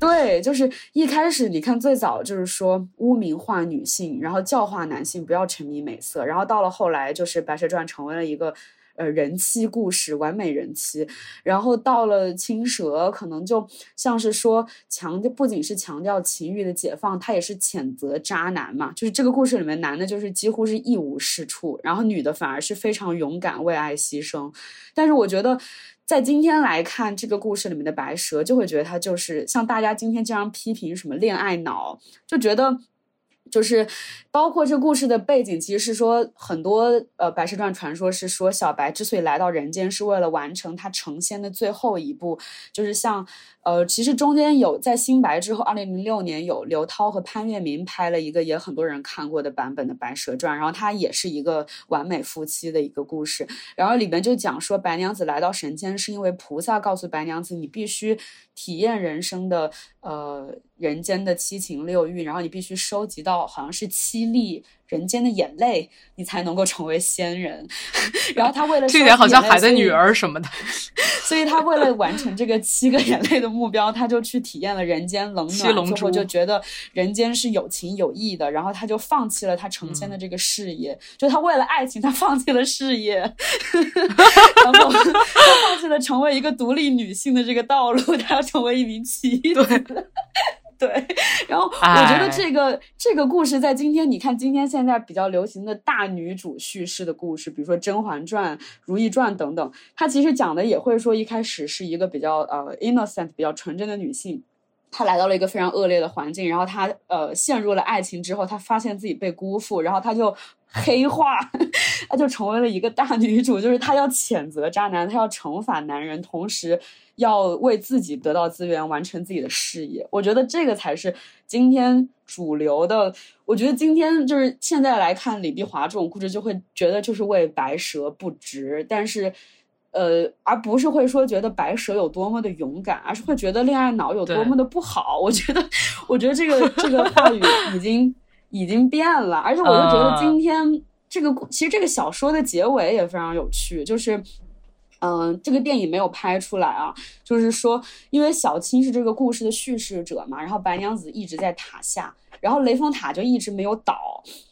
对，就是一开始你看最早就是说污名化女性，然后教化男性不要沉迷美色，然后到了后来就是《白蛇传》成为了一个。呃，人妻故事，完美人妻，然后到了青蛇，可能就像是说强调，不仅是强调情欲的解放，他也是谴责渣男嘛。就是这个故事里面，男的就是几乎是一无是处，然后女的反而是非常勇敢，为爱牺牲。但是我觉得，在今天来看这个故事里面的白蛇，就会觉得他就是像大家今天经常批评什么恋爱脑，就觉得。就是包括这故事的背景，其实是说很多呃《白蛇传》传说是说小白之所以来到人间，是为了完成他成仙的最后一步，就是像呃，其实中间有在新白之后，二零零六年有刘涛和潘粤明拍了一个也很多人看过的版本的《白蛇传》，然后它也是一个完美夫妻的一个故事，然后里面就讲说白娘子来到神间是因为菩萨告诉白娘子你必须体验人生的呃。人间的七情六欲，然后你必须收集到好像是七粒人间的眼泪，你才能够成为仙人。*laughs* 然后他为了这点好像海的女儿什么的，所以他为了完成这个七个眼泪的目标，他就去体验了人间冷暖，最后就觉得人间是有情有义的，然后他就放弃了他成仙的这个事业，就他为了爱情，他放弃了事业，*laughs* 然后他放弃了成为一个独立女性的这个道路，他要成为一名妻子。对，然后我觉得这个这个故事在今天，你看今天现在比较流行的大女主叙事的故事，比如说《甄嬛传》《如懿传》等等，它其实讲的也会说一开始是一个比较呃 innocent 比较纯真的女性，她来到了一个非常恶劣的环境，然后她呃陷入了爱情之后，她发现自己被辜负，然后她就黑化，她 *laughs* 就成为了一个大女主，就是她要谴责渣男，她要惩罚男人，同时。要为自己得到资源，完成自己的事业，我觉得这个才是今天主流的。我觉得今天就是现在来看李碧华这种故事，就会觉得就是为白蛇不值，但是，呃，而不是会说觉得白蛇有多么的勇敢，而是会觉得恋爱脑有多么的不好。我觉得，我觉得这个这个话语已经已经变了，而且我就觉得今天这个其实这个小说的结尾也非常有趣，就是。嗯，这个电影没有拍出来啊，就是说，因为小青是这个故事的叙事者嘛，然后白娘子一直在塔下，然后雷峰塔就一直没有倒，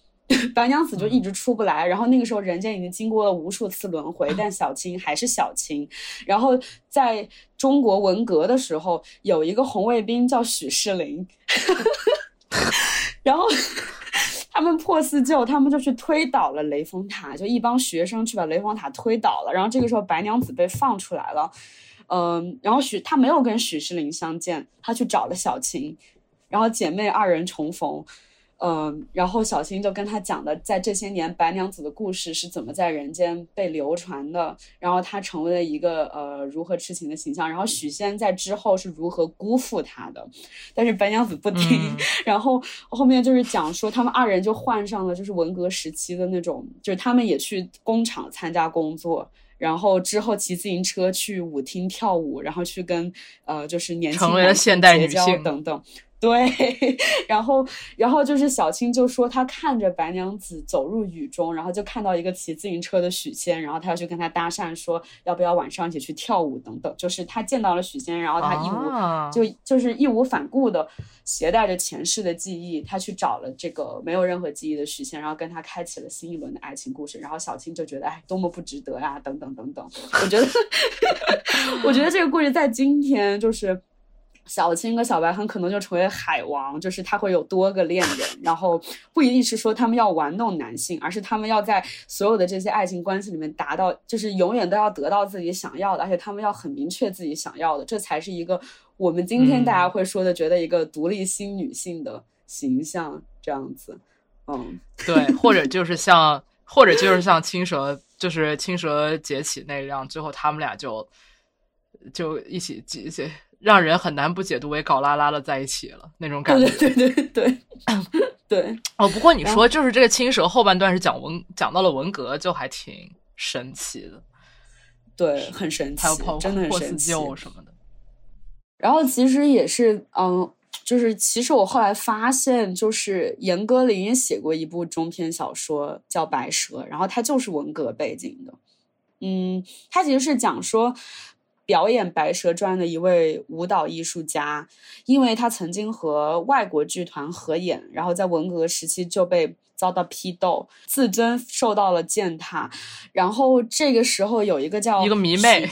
*laughs* 白娘子就一直出不来，然后那个时候人间已经经过了无数次轮回，但小青还是小青。然后在中国文革的时候，有一个红卫兵叫许世林，*laughs* 然后。*laughs* 他们破四旧，他们就去推倒了雷峰塔，就一帮学生去把雷峰塔推倒了。然后这个时候，白娘子被放出来了，嗯，然后许他没有跟许世林相见，他去找了小琴，然后姐妹二人重逢。嗯，然后小青就跟他讲的，在这些年白娘子的故事是怎么在人间被流传的，然后她成为了一个呃如何痴情的形象，然后许仙在之后是如何辜负她的，但是白娘子不听，*laughs* 然后后面就是讲说他们二人就换上了就是文革时期的那种，就是他们也去工厂参加工作，然后之后骑自行车去舞厅跳舞，然后去跟呃就是年轻成为了现代女性等等。对，*laughs* 然后，然后就是小青就说，她看着白娘子走入雨中，然后就看到一个骑自行车的许仙，然后她要去跟他搭讪，说要不要晚上一起去跳舞等等。就是她见到了许仙，然后她义无就就是义无反顾的携带着前世的记忆，她去找了这个没有任何记忆的许仙，然后跟他开启了新一轮的爱情故事。然后小青就觉得，哎，多么不值得呀，等等等等。我觉得，*laughs* 我觉得这个故事在今天就是。小青和小白很可能就成为海王，就是他会有多个恋人，然后不一定是说他们要玩弄男性，而是他们要在所有的这些爱情关系里面达到，就是永远都要得到自己想要的，而且他们要很明确自己想要的，这才是一个我们今天大家会说的，觉得一个独立新女性的形象这样子。嗯，对，或者就是像，或者就是像青蛇，就是青蛇崛起那样，最后他们俩就就一起解解。让人很难不解读为搞拉拉的在一起了那种感觉，对对对对对。*coughs* 哦，不过你说就是这个青蛇后半段是讲文讲到了文革，就还挺神奇的。对，很神奇，真的很神奇什么的。然后其实也是，嗯，就是其实我后来发现，就是严歌苓也写过一部中篇小说叫《白蛇》，然后它就是文革背景的。嗯，它其实是讲说。表演《白蛇传》的一位舞蹈艺术家，因为他曾经和外国剧团合演，然后在文革时期就被遭到批斗，自尊受到了践踏。然后这个时候有一个叫一个迷妹。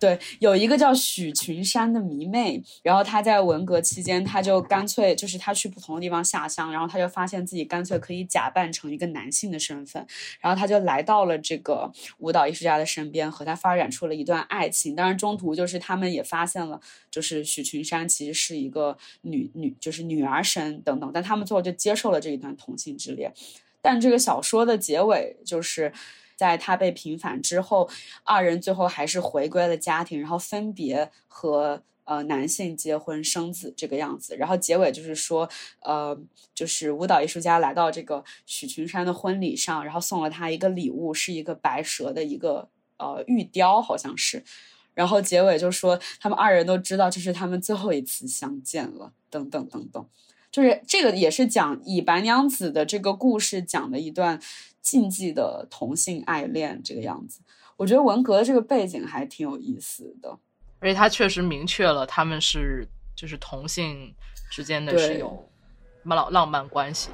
对，有一个叫许群山的迷妹，然后他在文革期间，他就干脆就是他去不同的地方下乡，然后他就发现自己干脆可以假扮成一个男性的身份，然后他就来到了这个舞蹈艺术家的身边，和他发展出了一段爱情。当然中途就是他们也发现了，就是许群山其实是一个女女，就是女儿身等等，但他们最后就接受了这一段同性之恋。但这个小说的结尾就是。在他被平反之后，二人最后还是回归了家庭，然后分别和呃男性结婚生子这个样子。然后结尾就是说，呃，就是舞蹈艺术家来到这个许群山的婚礼上，然后送了他一个礼物，是一个白蛇的一个呃玉雕，好像是。然后结尾就说他们二人都知道这是他们最后一次相见了，等等等等。就是这个也是讲以白娘子的这个故事讲的一段禁忌的同性爱恋这个样子。我觉得文革的这个背景还挺有意思的，而且他确实明确了他们是就是同性之间的是有浪浪漫关系。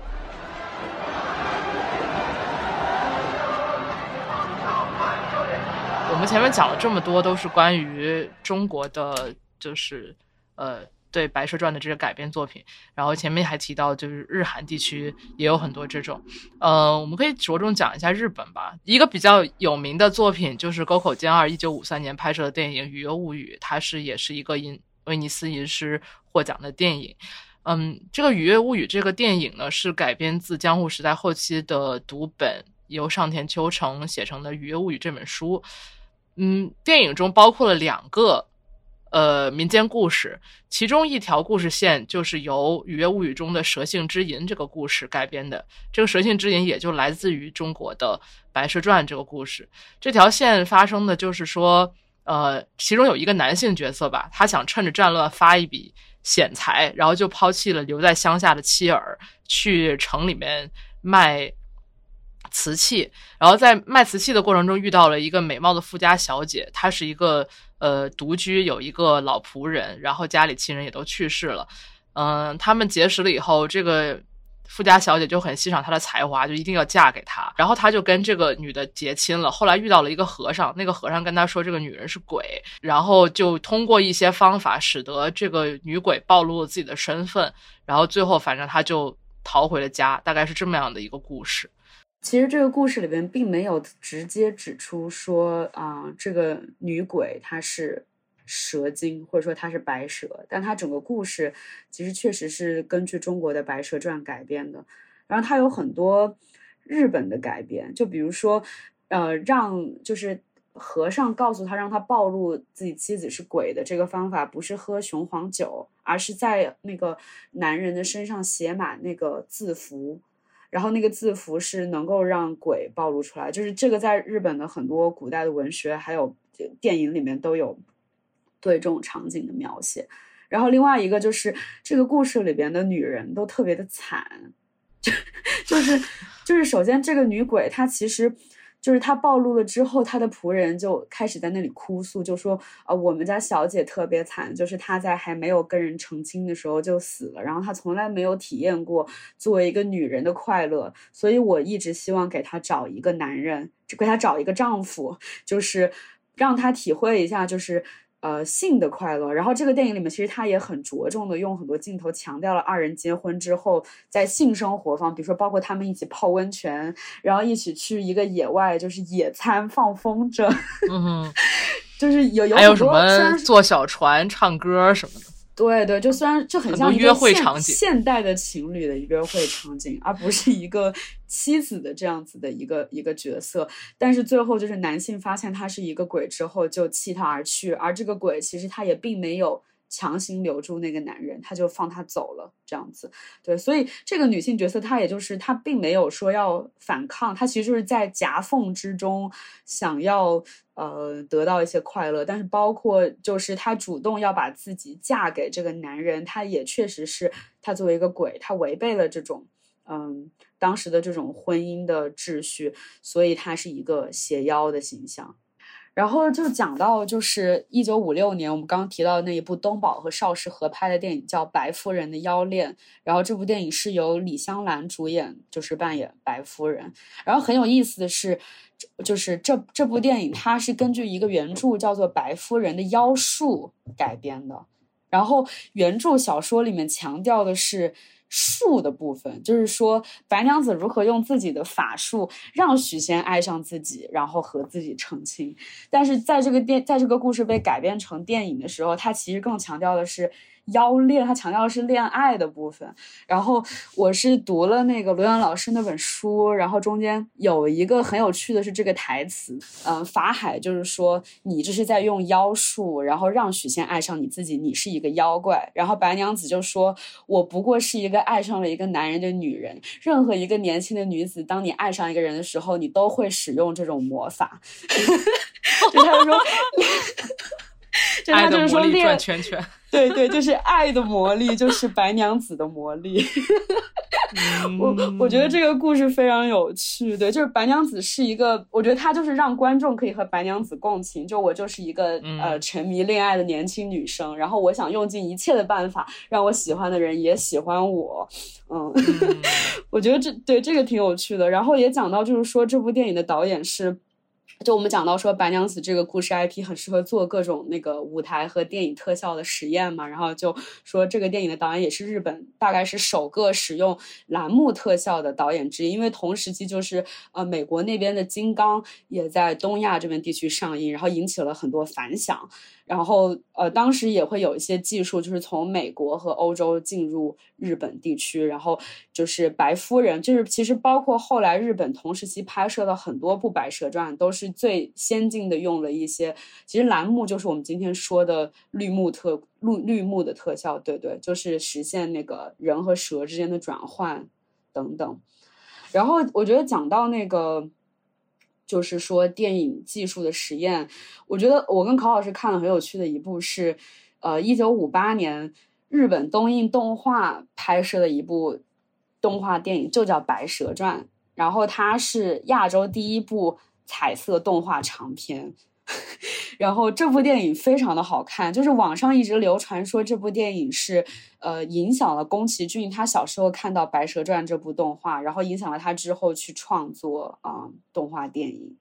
我们前面讲了这么多，都是关于中国的，就是呃。对《白蛇传》的这个改编作品，然后前面还提到，就是日韩地区也有很多这种。呃，我们可以着重讲一下日本吧。一个比较有名的作品就是沟口健二一九五三年拍摄的电影《雨月物语》，它是也是一个因威尼斯银狮获奖的电影。嗯，这个《雨月物语》这个电影呢，是改编自江户时代后期的读本，由上田秋成写成的《雨月物语》这本书。嗯，电影中包括了两个。呃，民间故事，其中一条故事线就是由《雨夜物语》中的蛇性之吟这个故事改编的。这个蛇性之吟也就来自于中国的《白蛇传》这个故事。这条线发生的就是说，呃，其中有一个男性角色吧，他想趁着战乱发一笔显财，然后就抛弃了留在乡下的妻儿，去城里面卖瓷器。然后在卖瓷器的过程中，遇到了一个美貌的富家小姐，她是一个。呃，独居有一个老仆人，然后家里亲人也都去世了。嗯，他们结识了以后，这个富家小姐就很欣赏他的才华，就一定要嫁给他。然后他就跟这个女的结亲了。后来遇到了一个和尚，那个和尚跟他说这个女人是鬼，然后就通过一些方法使得这个女鬼暴露了自己的身份。然后最后反正他就逃回了家，大概是这么样的一个故事。其实这个故事里边并没有直接指出说啊，这个女鬼她是蛇精，或者说她是白蛇，但她整个故事其实确实是根据中国的《白蛇传》改编的。然后它有很多日本的改编，就比如说，呃，让就是和尚告诉他让他暴露自己妻子是鬼的这个方法，不是喝雄黄酒，而是在那个男人的身上写满那个字符。然后那个字符是能够让鬼暴露出来，就是这个在日本的很多古代的文学还有电影里面都有对这种场景的描写。然后另外一个就是这个故事里边的女人都特别的惨，*laughs* 就就是就是首先这个女鬼她其实。就是他暴露了之后，他的仆人就开始在那里哭诉，就说：“啊，我们家小姐特别惨，就是她在还没有跟人成亲的时候就死了，然后她从来没有体验过作为一个女人的快乐，所以我一直希望给她找一个男人，给她找一个丈夫，就是让她体会一下，就是。”呃，性的快乐。然后这个电影里面，其实他也很着重的用很多镜头强调了二人结婚之后在性生活方，比如说包括他们一起泡温泉，然后一起去一个野外就是野餐放风筝，嗯，就是有有还有什么坐小船唱歌什么的。对对，就虽然就很像约会场景，现代的情侣的约会场景，而不是一个妻子的这样子的一个一个角色。但是最后就是男性发现他是一个鬼之后，就弃他而去，而这个鬼其实他也并没有。强行留住那个男人，他就放他走了，这样子。对，所以这个女性角色，她也就是她并没有说要反抗，她其实就是在夹缝之中想要呃得到一些快乐。但是包括就是她主动要把自己嫁给这个男人，她也确实是她作为一个鬼，她违背了这种嗯当时的这种婚姻的秩序，所以她是一个邪妖的形象。然后就讲到，就是一九五六年，我们刚刚提到的那一部东宝和邵氏合拍的电影叫《白夫人的妖恋》，然后这部电影是由李香兰主演，就是扮演白夫人。然后很有意思的是，就是这这部电影它是根据一个原著叫做《白夫人的妖术》改编的，然后原著小说里面强调的是。术的部分，就是说白娘子如何用自己的法术让许仙爱上自己，然后和自己成亲。但是在这个电，在这个故事被改编成电影的时候，它其实更强调的是。妖恋，他强调的是恋爱的部分。然后我是读了那个罗阳老师那本书，然后中间有一个很有趣的是这个台词，嗯，法海就是说你这是在用妖术，然后让许仙爱上你自己，你是一个妖怪。然后白娘子就说，我不过是一个爱上了一个男人的女人。任何一个年轻的女子，当你爱上一个人的时候，你都会使用这种魔法。*laughs* 就他说。*laughs* 爱的魔力恋转圈圈。*laughs* 对对，就是爱的魔力，就是白娘子的魔力。*laughs* 我我觉得这个故事非常有趣。对，就是白娘子是一个，我觉得她就是让观众可以和白娘子共情。就我就是一个呃沉迷恋爱的年轻女生，然后我想用尽一切的办法让我喜欢的人也喜欢我。嗯，我觉得这对这个挺有趣的。然后也讲到，就是说这部电影的导演是。就我们讲到说，白娘子这个故事 IP 很适合做各种那个舞台和电影特效的实验嘛，然后就说这个电影的导演也是日本大概是首个使用栏目特效的导演之一，因为同时期就是呃美国那边的金刚也在东亚这边地区上映，然后引起了很多反响。然后，呃，当时也会有一些技术，就是从美国和欧洲进入日本地区。然后就是白夫人，就是其实包括后来日本同时期拍摄的很多部《白蛇传》，都是最先进的，用了一些其实栏目，就是我们今天说的绿幕特绿绿幕的特效，对对，就是实现那个人和蛇之间的转换等等。然后我觉得讲到那个。就是说，电影技术的实验，我觉得我跟考老师看了很有趣的一部是，呃，一九五八年日本东映动画拍摄的一部动画电影，就叫《白蛇传》，然后它是亚洲第一部彩色动画长片。然后这部电影非常的好看，就是网上一直流传说这部电影是呃影响了宫崎骏，他小时候看到《白蛇传》这部动画，然后影响了他之后去创作啊动画电影。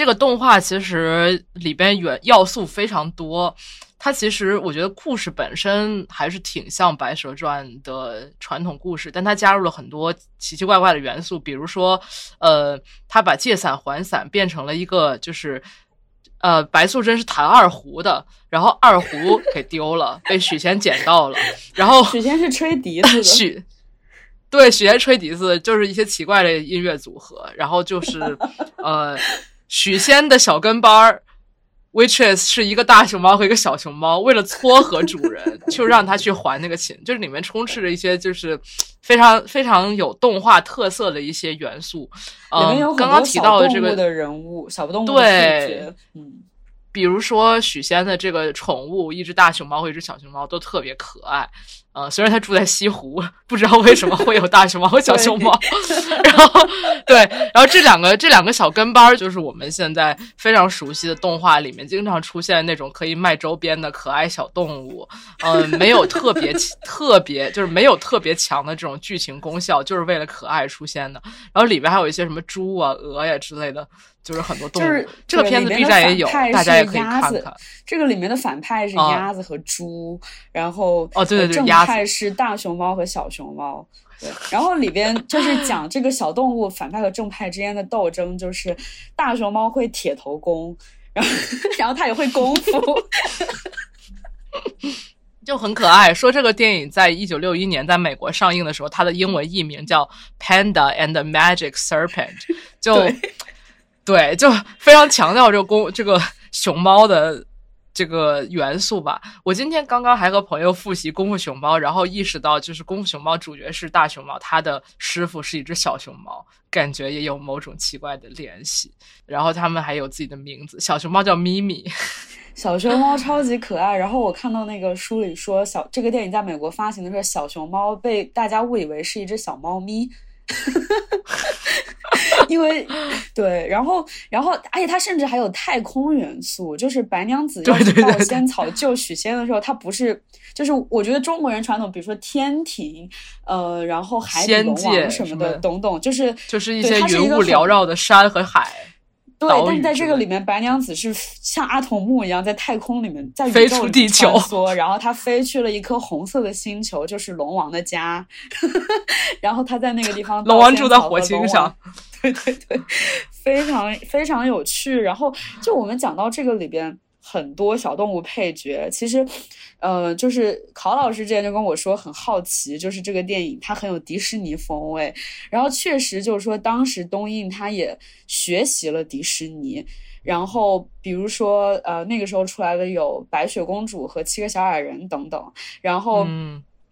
对，这个动画其实里边元要素非常多，它其实我觉得故事本身还是挺像《白蛇传》的传统故事，但它加入了很多奇奇怪怪的元素，比如说呃，他把借伞还伞变成了一个就是。呃，白素贞是弹二胡的，然后二胡给丢了，被许仙捡到了。然后许仙是吹笛子的，*laughs* 许对许仙吹笛子就是一些奇怪的音乐组合。然后就是呃，许仙的小跟班儿。Witches 是一个大熊猫和一个小熊猫，为了撮合主人，*laughs* 就让他去还那个琴。就是里面充斥着一些就是非常非常有动画特色的一些元素。嗯，刚刚提到的这个的人物，小动物对，嗯，比如说许仙的这个宠物，一只大熊猫和一只小熊猫都特别可爱。呃，虽然他住在西湖，不知道为什么会有大熊猫和小熊猫。*laughs* 然后，对，然后这两个这两个小跟班儿，就是我们现在非常熟悉的动画里面经常出现那种可以卖周边的可爱小动物。嗯，没有特别特别，就是没有特别强的这种剧情功效，就是为了可爱出现的。然后里边还有一些什么猪啊、鹅呀之类的。就是很多动物，这个片子 B 站也有，大家也可以看看。这个里面的反派是鸭子和猪，然后哦对对对，正派是大熊猫和小熊猫。对，然后里边就是讲这个小动物反派和正派之间的斗争，就是大熊猫会铁头功，然后然后它也会功夫，*laughs* 就很可爱。说这个电影在一九六一年在美国上映的时候，它的英文译名叫《Panda and the Magic Serpent》，就。*laughs* 对，就非常强调这个公这个熊猫的这个元素吧。我今天刚刚还和朋友复习《功夫熊猫》，然后意识到，就是《功夫熊猫》主角是大熊猫，他的师傅是一只小熊猫，感觉也有某种奇怪的联系。然后他们还有自己的名字，小熊猫叫咪咪，*laughs* 小熊猫超级可爱。然后我看到那个书里说，小这个电影在美国发行的时候，小熊猫被大家误以为是一只小猫咪。*laughs* 因为对，然后然后，而且它甚至还有太空元素，就是白娘子要去盗仙草救许仙的时候，它不是，就是我觉得中国人传统，比如说天庭，呃，然后海底龙王什么的，等等，就是就是一些云雾缭绕的山和海。对，但是在这个里面，白娘子是像阿童木一样在太空里面，在飞出地球穿梭，然后她飞去了一颗红色的星球，就是龙王的家。*laughs* 然后她在那个地方，龙王住在火星上。*laughs* 对对对，非常非常有趣。然后就我们讲到这个里边很多小动物配角，其实。呃，就是考老师之前就跟我说很好奇，就是这个电影它很有迪士尼风味，然后确实就是说当时东映它也学习了迪士尼，然后比如说呃那个时候出来的有白雪公主和七个小矮人等等，然后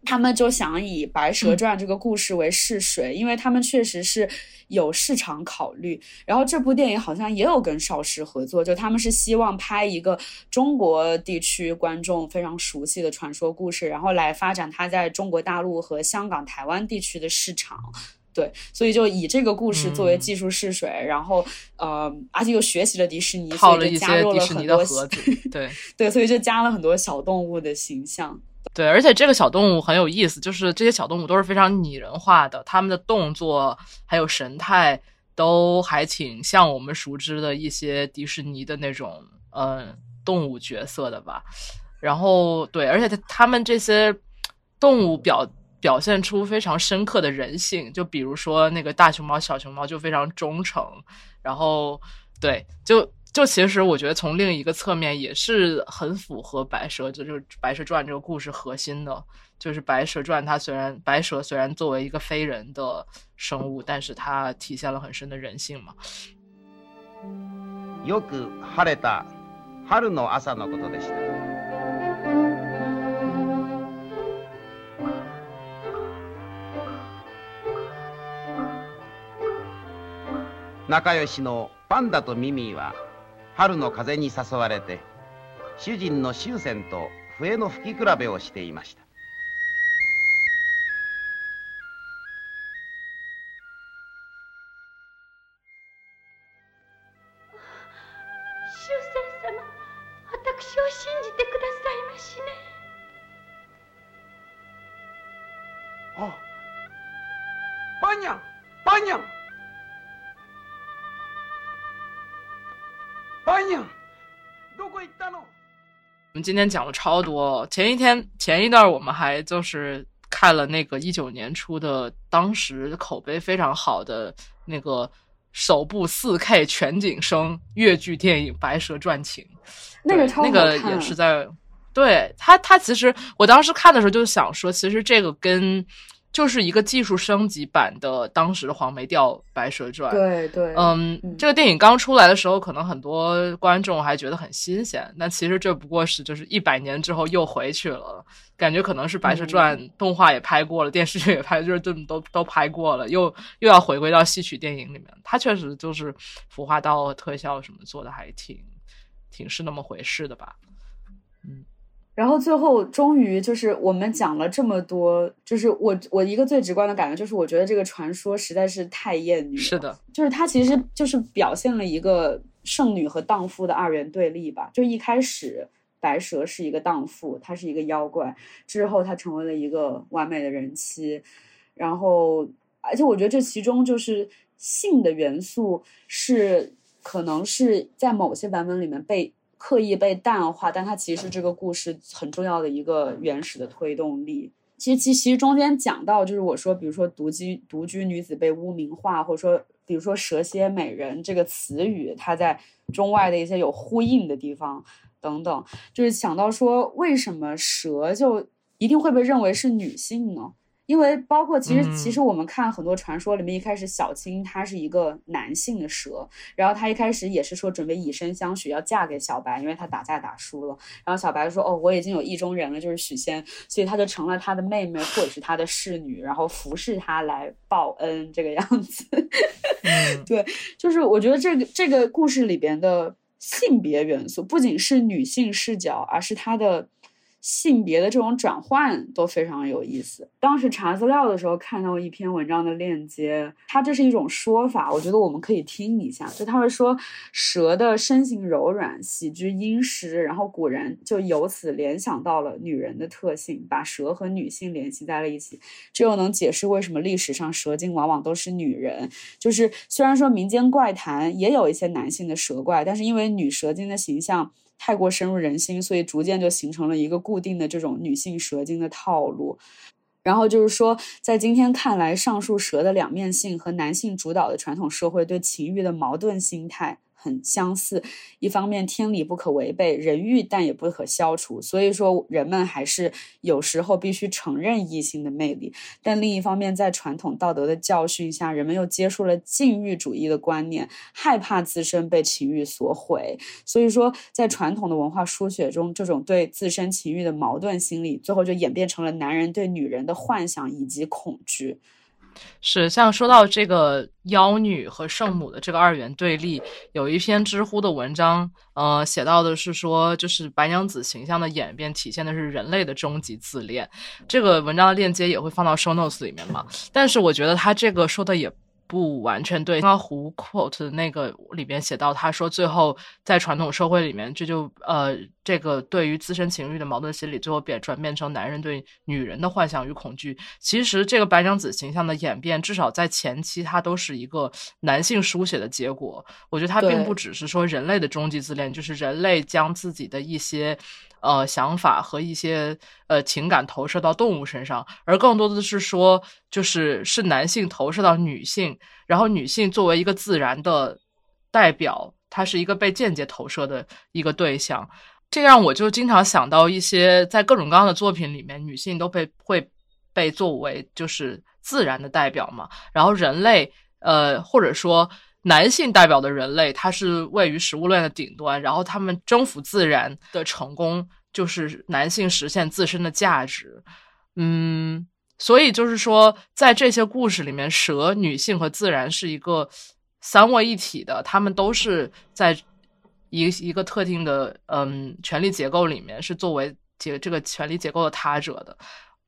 他们就想以《白蛇传》这个故事为试水，因为他们确实是有市场考虑。然后这部电影好像也有跟邵氏合作，就他们是希望拍一个中国地区观众非常熟悉的传说故事，然后来发展它在中国大陆和香港、台湾地区的市场。对，所以就以这个故事作为技术试水，然后呃，而且又学习了迪士尼，所以就加入了很多。对 *laughs* 对，所以就加了很多小动物的形象。对，而且这个小动物很有意思，就是这些小动物都是非常拟人化的，它们的动作还有神态都还挺像我们熟知的一些迪士尼的那种嗯动物角色的吧。然后对，而且他们这些动物表。表现出非常深刻的人性，就比如说那个大熊猫、小熊猫就非常忠诚，然后对，就就其实我觉得从另一个侧面也是很符合白蛇，就是《白蛇传》这个故事核心的，就是《白蛇传》它虽然白蛇虽然作为一个非人的生物，但是它体现了很深的人性嘛。よく晴れた春の朝のことでした。仲良しのパンダとミミィは 春の風に誘われて主人の終戦と笛の吹き比べをしていました。们今天讲了超多。前一天前一段我们还就是看了那个一九年出的，当时口碑非常好的那个首部四 K 全景声越剧电影《白蛇传情》，那个超那个也是在对他他其实我当时看的时候就想说，其实这个跟。就是一个技术升级版的当时的黄梅调《白蛇传》。对对，嗯，这个电影刚出来的时候，可能很多观众还觉得很新鲜。但其实这不过是就是一百年之后又回去了，感觉可能是《白蛇传》动画也拍过了，电视剧也拍，就是这么都都拍过了，又又要回归到戏曲电影里面。它确实就是服化道特效什么做的还挺挺是那么回事的吧？嗯。然后最后终于就是我们讲了这么多，就是我我一个最直观的感觉就是，我觉得这个传说实在是太艳女了。是的，就是它其实就是表现了一个圣女和荡妇的二元对立吧。就一开始白蛇是一个荡妇，她是一个妖怪，之后她成为了一个完美的人妻。然后，而且我觉得这其中就是性的元素是可能是在某些版本里面被。刻意被淡化，但它其实这个故事很重要的一个原始的推动力。其实，其其实中间讲到，就是我说，比如说独居独居女子被污名化，或者说，比如说蛇蝎美人这个词语，它在中外的一些有呼应的地方等等，就是想到说，为什么蛇就一定会被认为是女性呢？因为包括其实其实我们看很多传说里面，一开始小青她是一个男性的蛇，然后她一开始也是说准备以身相许要嫁给小白，因为她打架打输了，然后小白说哦我已经有意中人了，就是许仙，所以他就成了他的妹妹或者是他的侍女，然后服侍他来报恩这个样子。*laughs* 对，就是我觉得这个这个故事里边的性别元素不仅是女性视角，而是他的。性别的这种转换都非常有意思。当时查资料的时候看到一篇文章的链接，它这是一种说法，我觉得我们可以听一下。就他会说，蛇的身形柔软，喜居阴湿，然后古人就由此联想到了女人的特性，把蛇和女性联系在了一起。这又能解释为什么历史上蛇精往往都是女人。就是虽然说民间怪谈也有一些男性的蛇怪，但是因为女蛇精的形象。太过深入人心，所以逐渐就形成了一个固定的这种女性蛇精的套路。然后就是说，在今天看来，上述蛇的两面性和男性主导的传统社会对情欲的矛盾心态很相似。一方面天理不可违背，人欲但也不可消除，所以说人们还是有时候必须承认异性的魅力。但另一方面，在传统道德的教训下，人们又接受了禁欲主义的观念，害怕自身被情欲所毁。所以说，在传统的文化书写中，这种对自身情欲的矛盾心理，最后就演变成了男人对女人的幻想以及恐惧。是，像说到这个妖女和圣母的这个二元对立，有一篇知乎的文章，呃，写到的是说，就是白娘子形象的演变，体现的是人类的终极自恋。这个文章的链接也会放到 show notes 里面嘛。但是我觉得他这个说的也。不完全对，刚刚胡 quote 的那个里边写到，他说最后在传统社会里面，这就呃这个对于自身情欲的矛盾心理，最后变转变成男人对女人的幻想与恐惧。其实这个白娘子形象的演变，至少在前期，它都是一个男性书写的结果。我觉得它并不只是说人类的终极自恋，就是人类将自己的一些。呃，想法和一些呃情感投射到动物身上，而更多的是说，就是是男性投射到女性，然后女性作为一个自然的代表，它是一个被间接投射的一个对象。这样我就经常想到一些在各种各样的作品里面，女性都被会被作为就是自然的代表嘛，然后人类呃或者说男性代表的人类，他是位于食物链的顶端，然后他们征服自然的成功。就是男性实现自身的价值，嗯，所以就是说，在这些故事里面，蛇、女性和自然是一个三位一体的，他们都是在一一个特定的嗯权力结构里面，是作为结这个权力结构的他者的。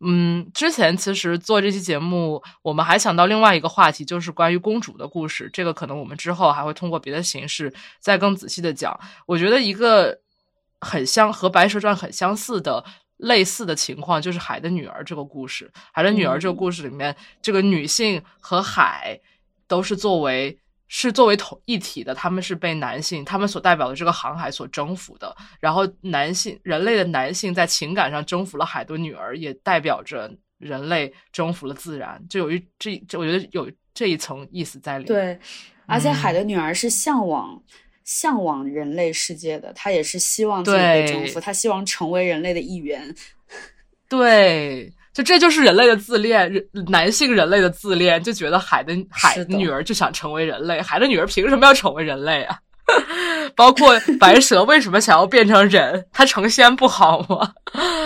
嗯，之前其实做这期节目，我们还想到另外一个话题，就是关于公主的故事。这个可能我们之后还会通过别的形式再更仔细的讲。我觉得一个。很相和《白蛇传》很相似的类似的情况，就是《海的女儿》这个故事。《海的女儿》这个故事里面，这个女性和海都是作为是作为同一体的，他们是被男性他们所代表的这个航海所征服的。然后，男性人类的男性在情感上征服了海的女儿，也代表着人类征服了自然。就有一这这，我觉得有这一层意思在里面。对，而且海的女儿是向往。向往人类世界的他也是希望自己被征服，他希望成为人类的一员。*laughs* 对，就这就是人类的自恋，男性人类的自恋，就觉得海的海的女儿就想成为人类，海的女儿凭什么要成为人类啊？*laughs* 包括白蛇为什么想要变成人？他成仙不好吗？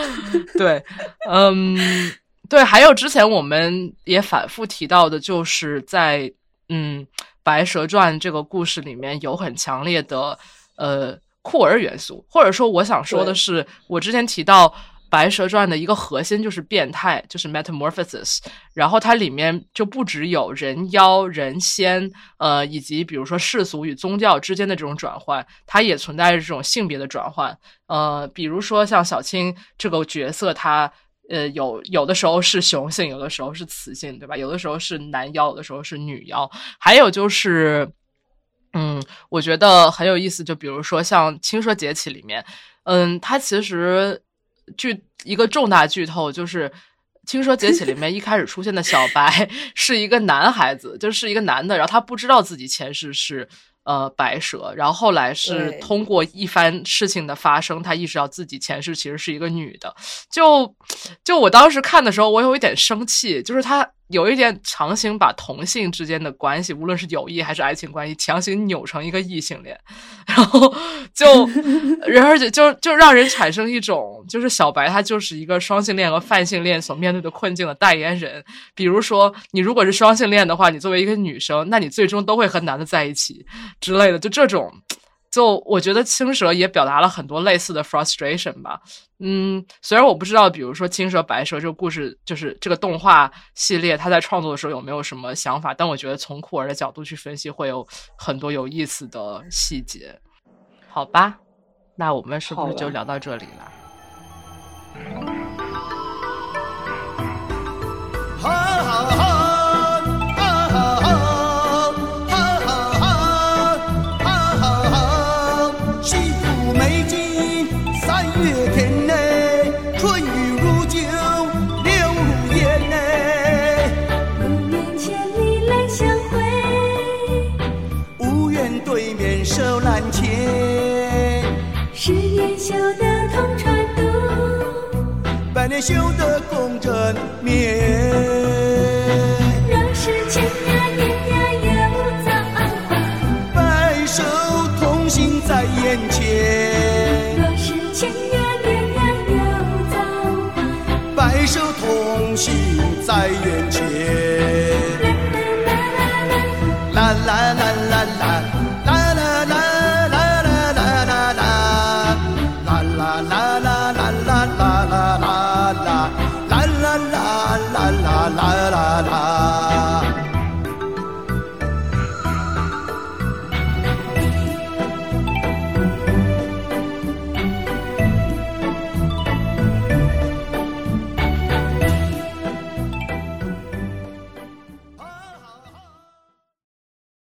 *laughs* 对，嗯，对，还有之前我们也反复提到的，就是在嗯。《白蛇传》这个故事里面有很强烈的呃酷儿元素，或者说我想说的是，我之前提到《白蛇传》的一个核心就是变态，就是 metamorphosis。然后它里面就不只有人妖、人仙，呃，以及比如说世俗与宗教之间的这种转换，它也存在着这种性别的转换。呃，比如说像小青这个角色，他。呃，有有的时候是雄性，有的时候是雌性，对吧？有的时候是男妖，有的时候是女妖。还有就是，嗯，我觉得很有意思。就比如说像《轻奢节气》里面，嗯，它其实剧一个重大剧透就是，《轻奢节气》里面一开始出现的小白 *laughs* 是一个男孩子，就是一个男的，然后他不知道自己前世是。呃，白蛇，然后后来是通过一番事情的发生，他意识到自己前世其实是一个女的。就就我当时看的时候，我有一点生气，就是他。有一点强行把同性之间的关系，无论是友谊还是爱情关系，强行扭成一个异性恋，*laughs* 然后就，然而且就就让人产生一种，就是小白他就是一个双性恋和泛性恋所面对的困境的代言人。比如说，你如果是双性恋的话，你作为一个女生，那你最终都会和男的在一起之类的，就这种。就我觉得青蛇也表达了很多类似的 frustration 吧，嗯，虽然我不知道，比如说青蛇白蛇这个故事，就是这个动画系列，他在创作的时候有没有什么想法，但我觉得从酷儿的角度去分析，会有很多有意思的细节。好吧，那我们是不是就聊到这里了？手。年修得共枕眠。若是千呀年呀有造化，白首同心在眼前。若是千呀年呀有造化，白首同心在眼前。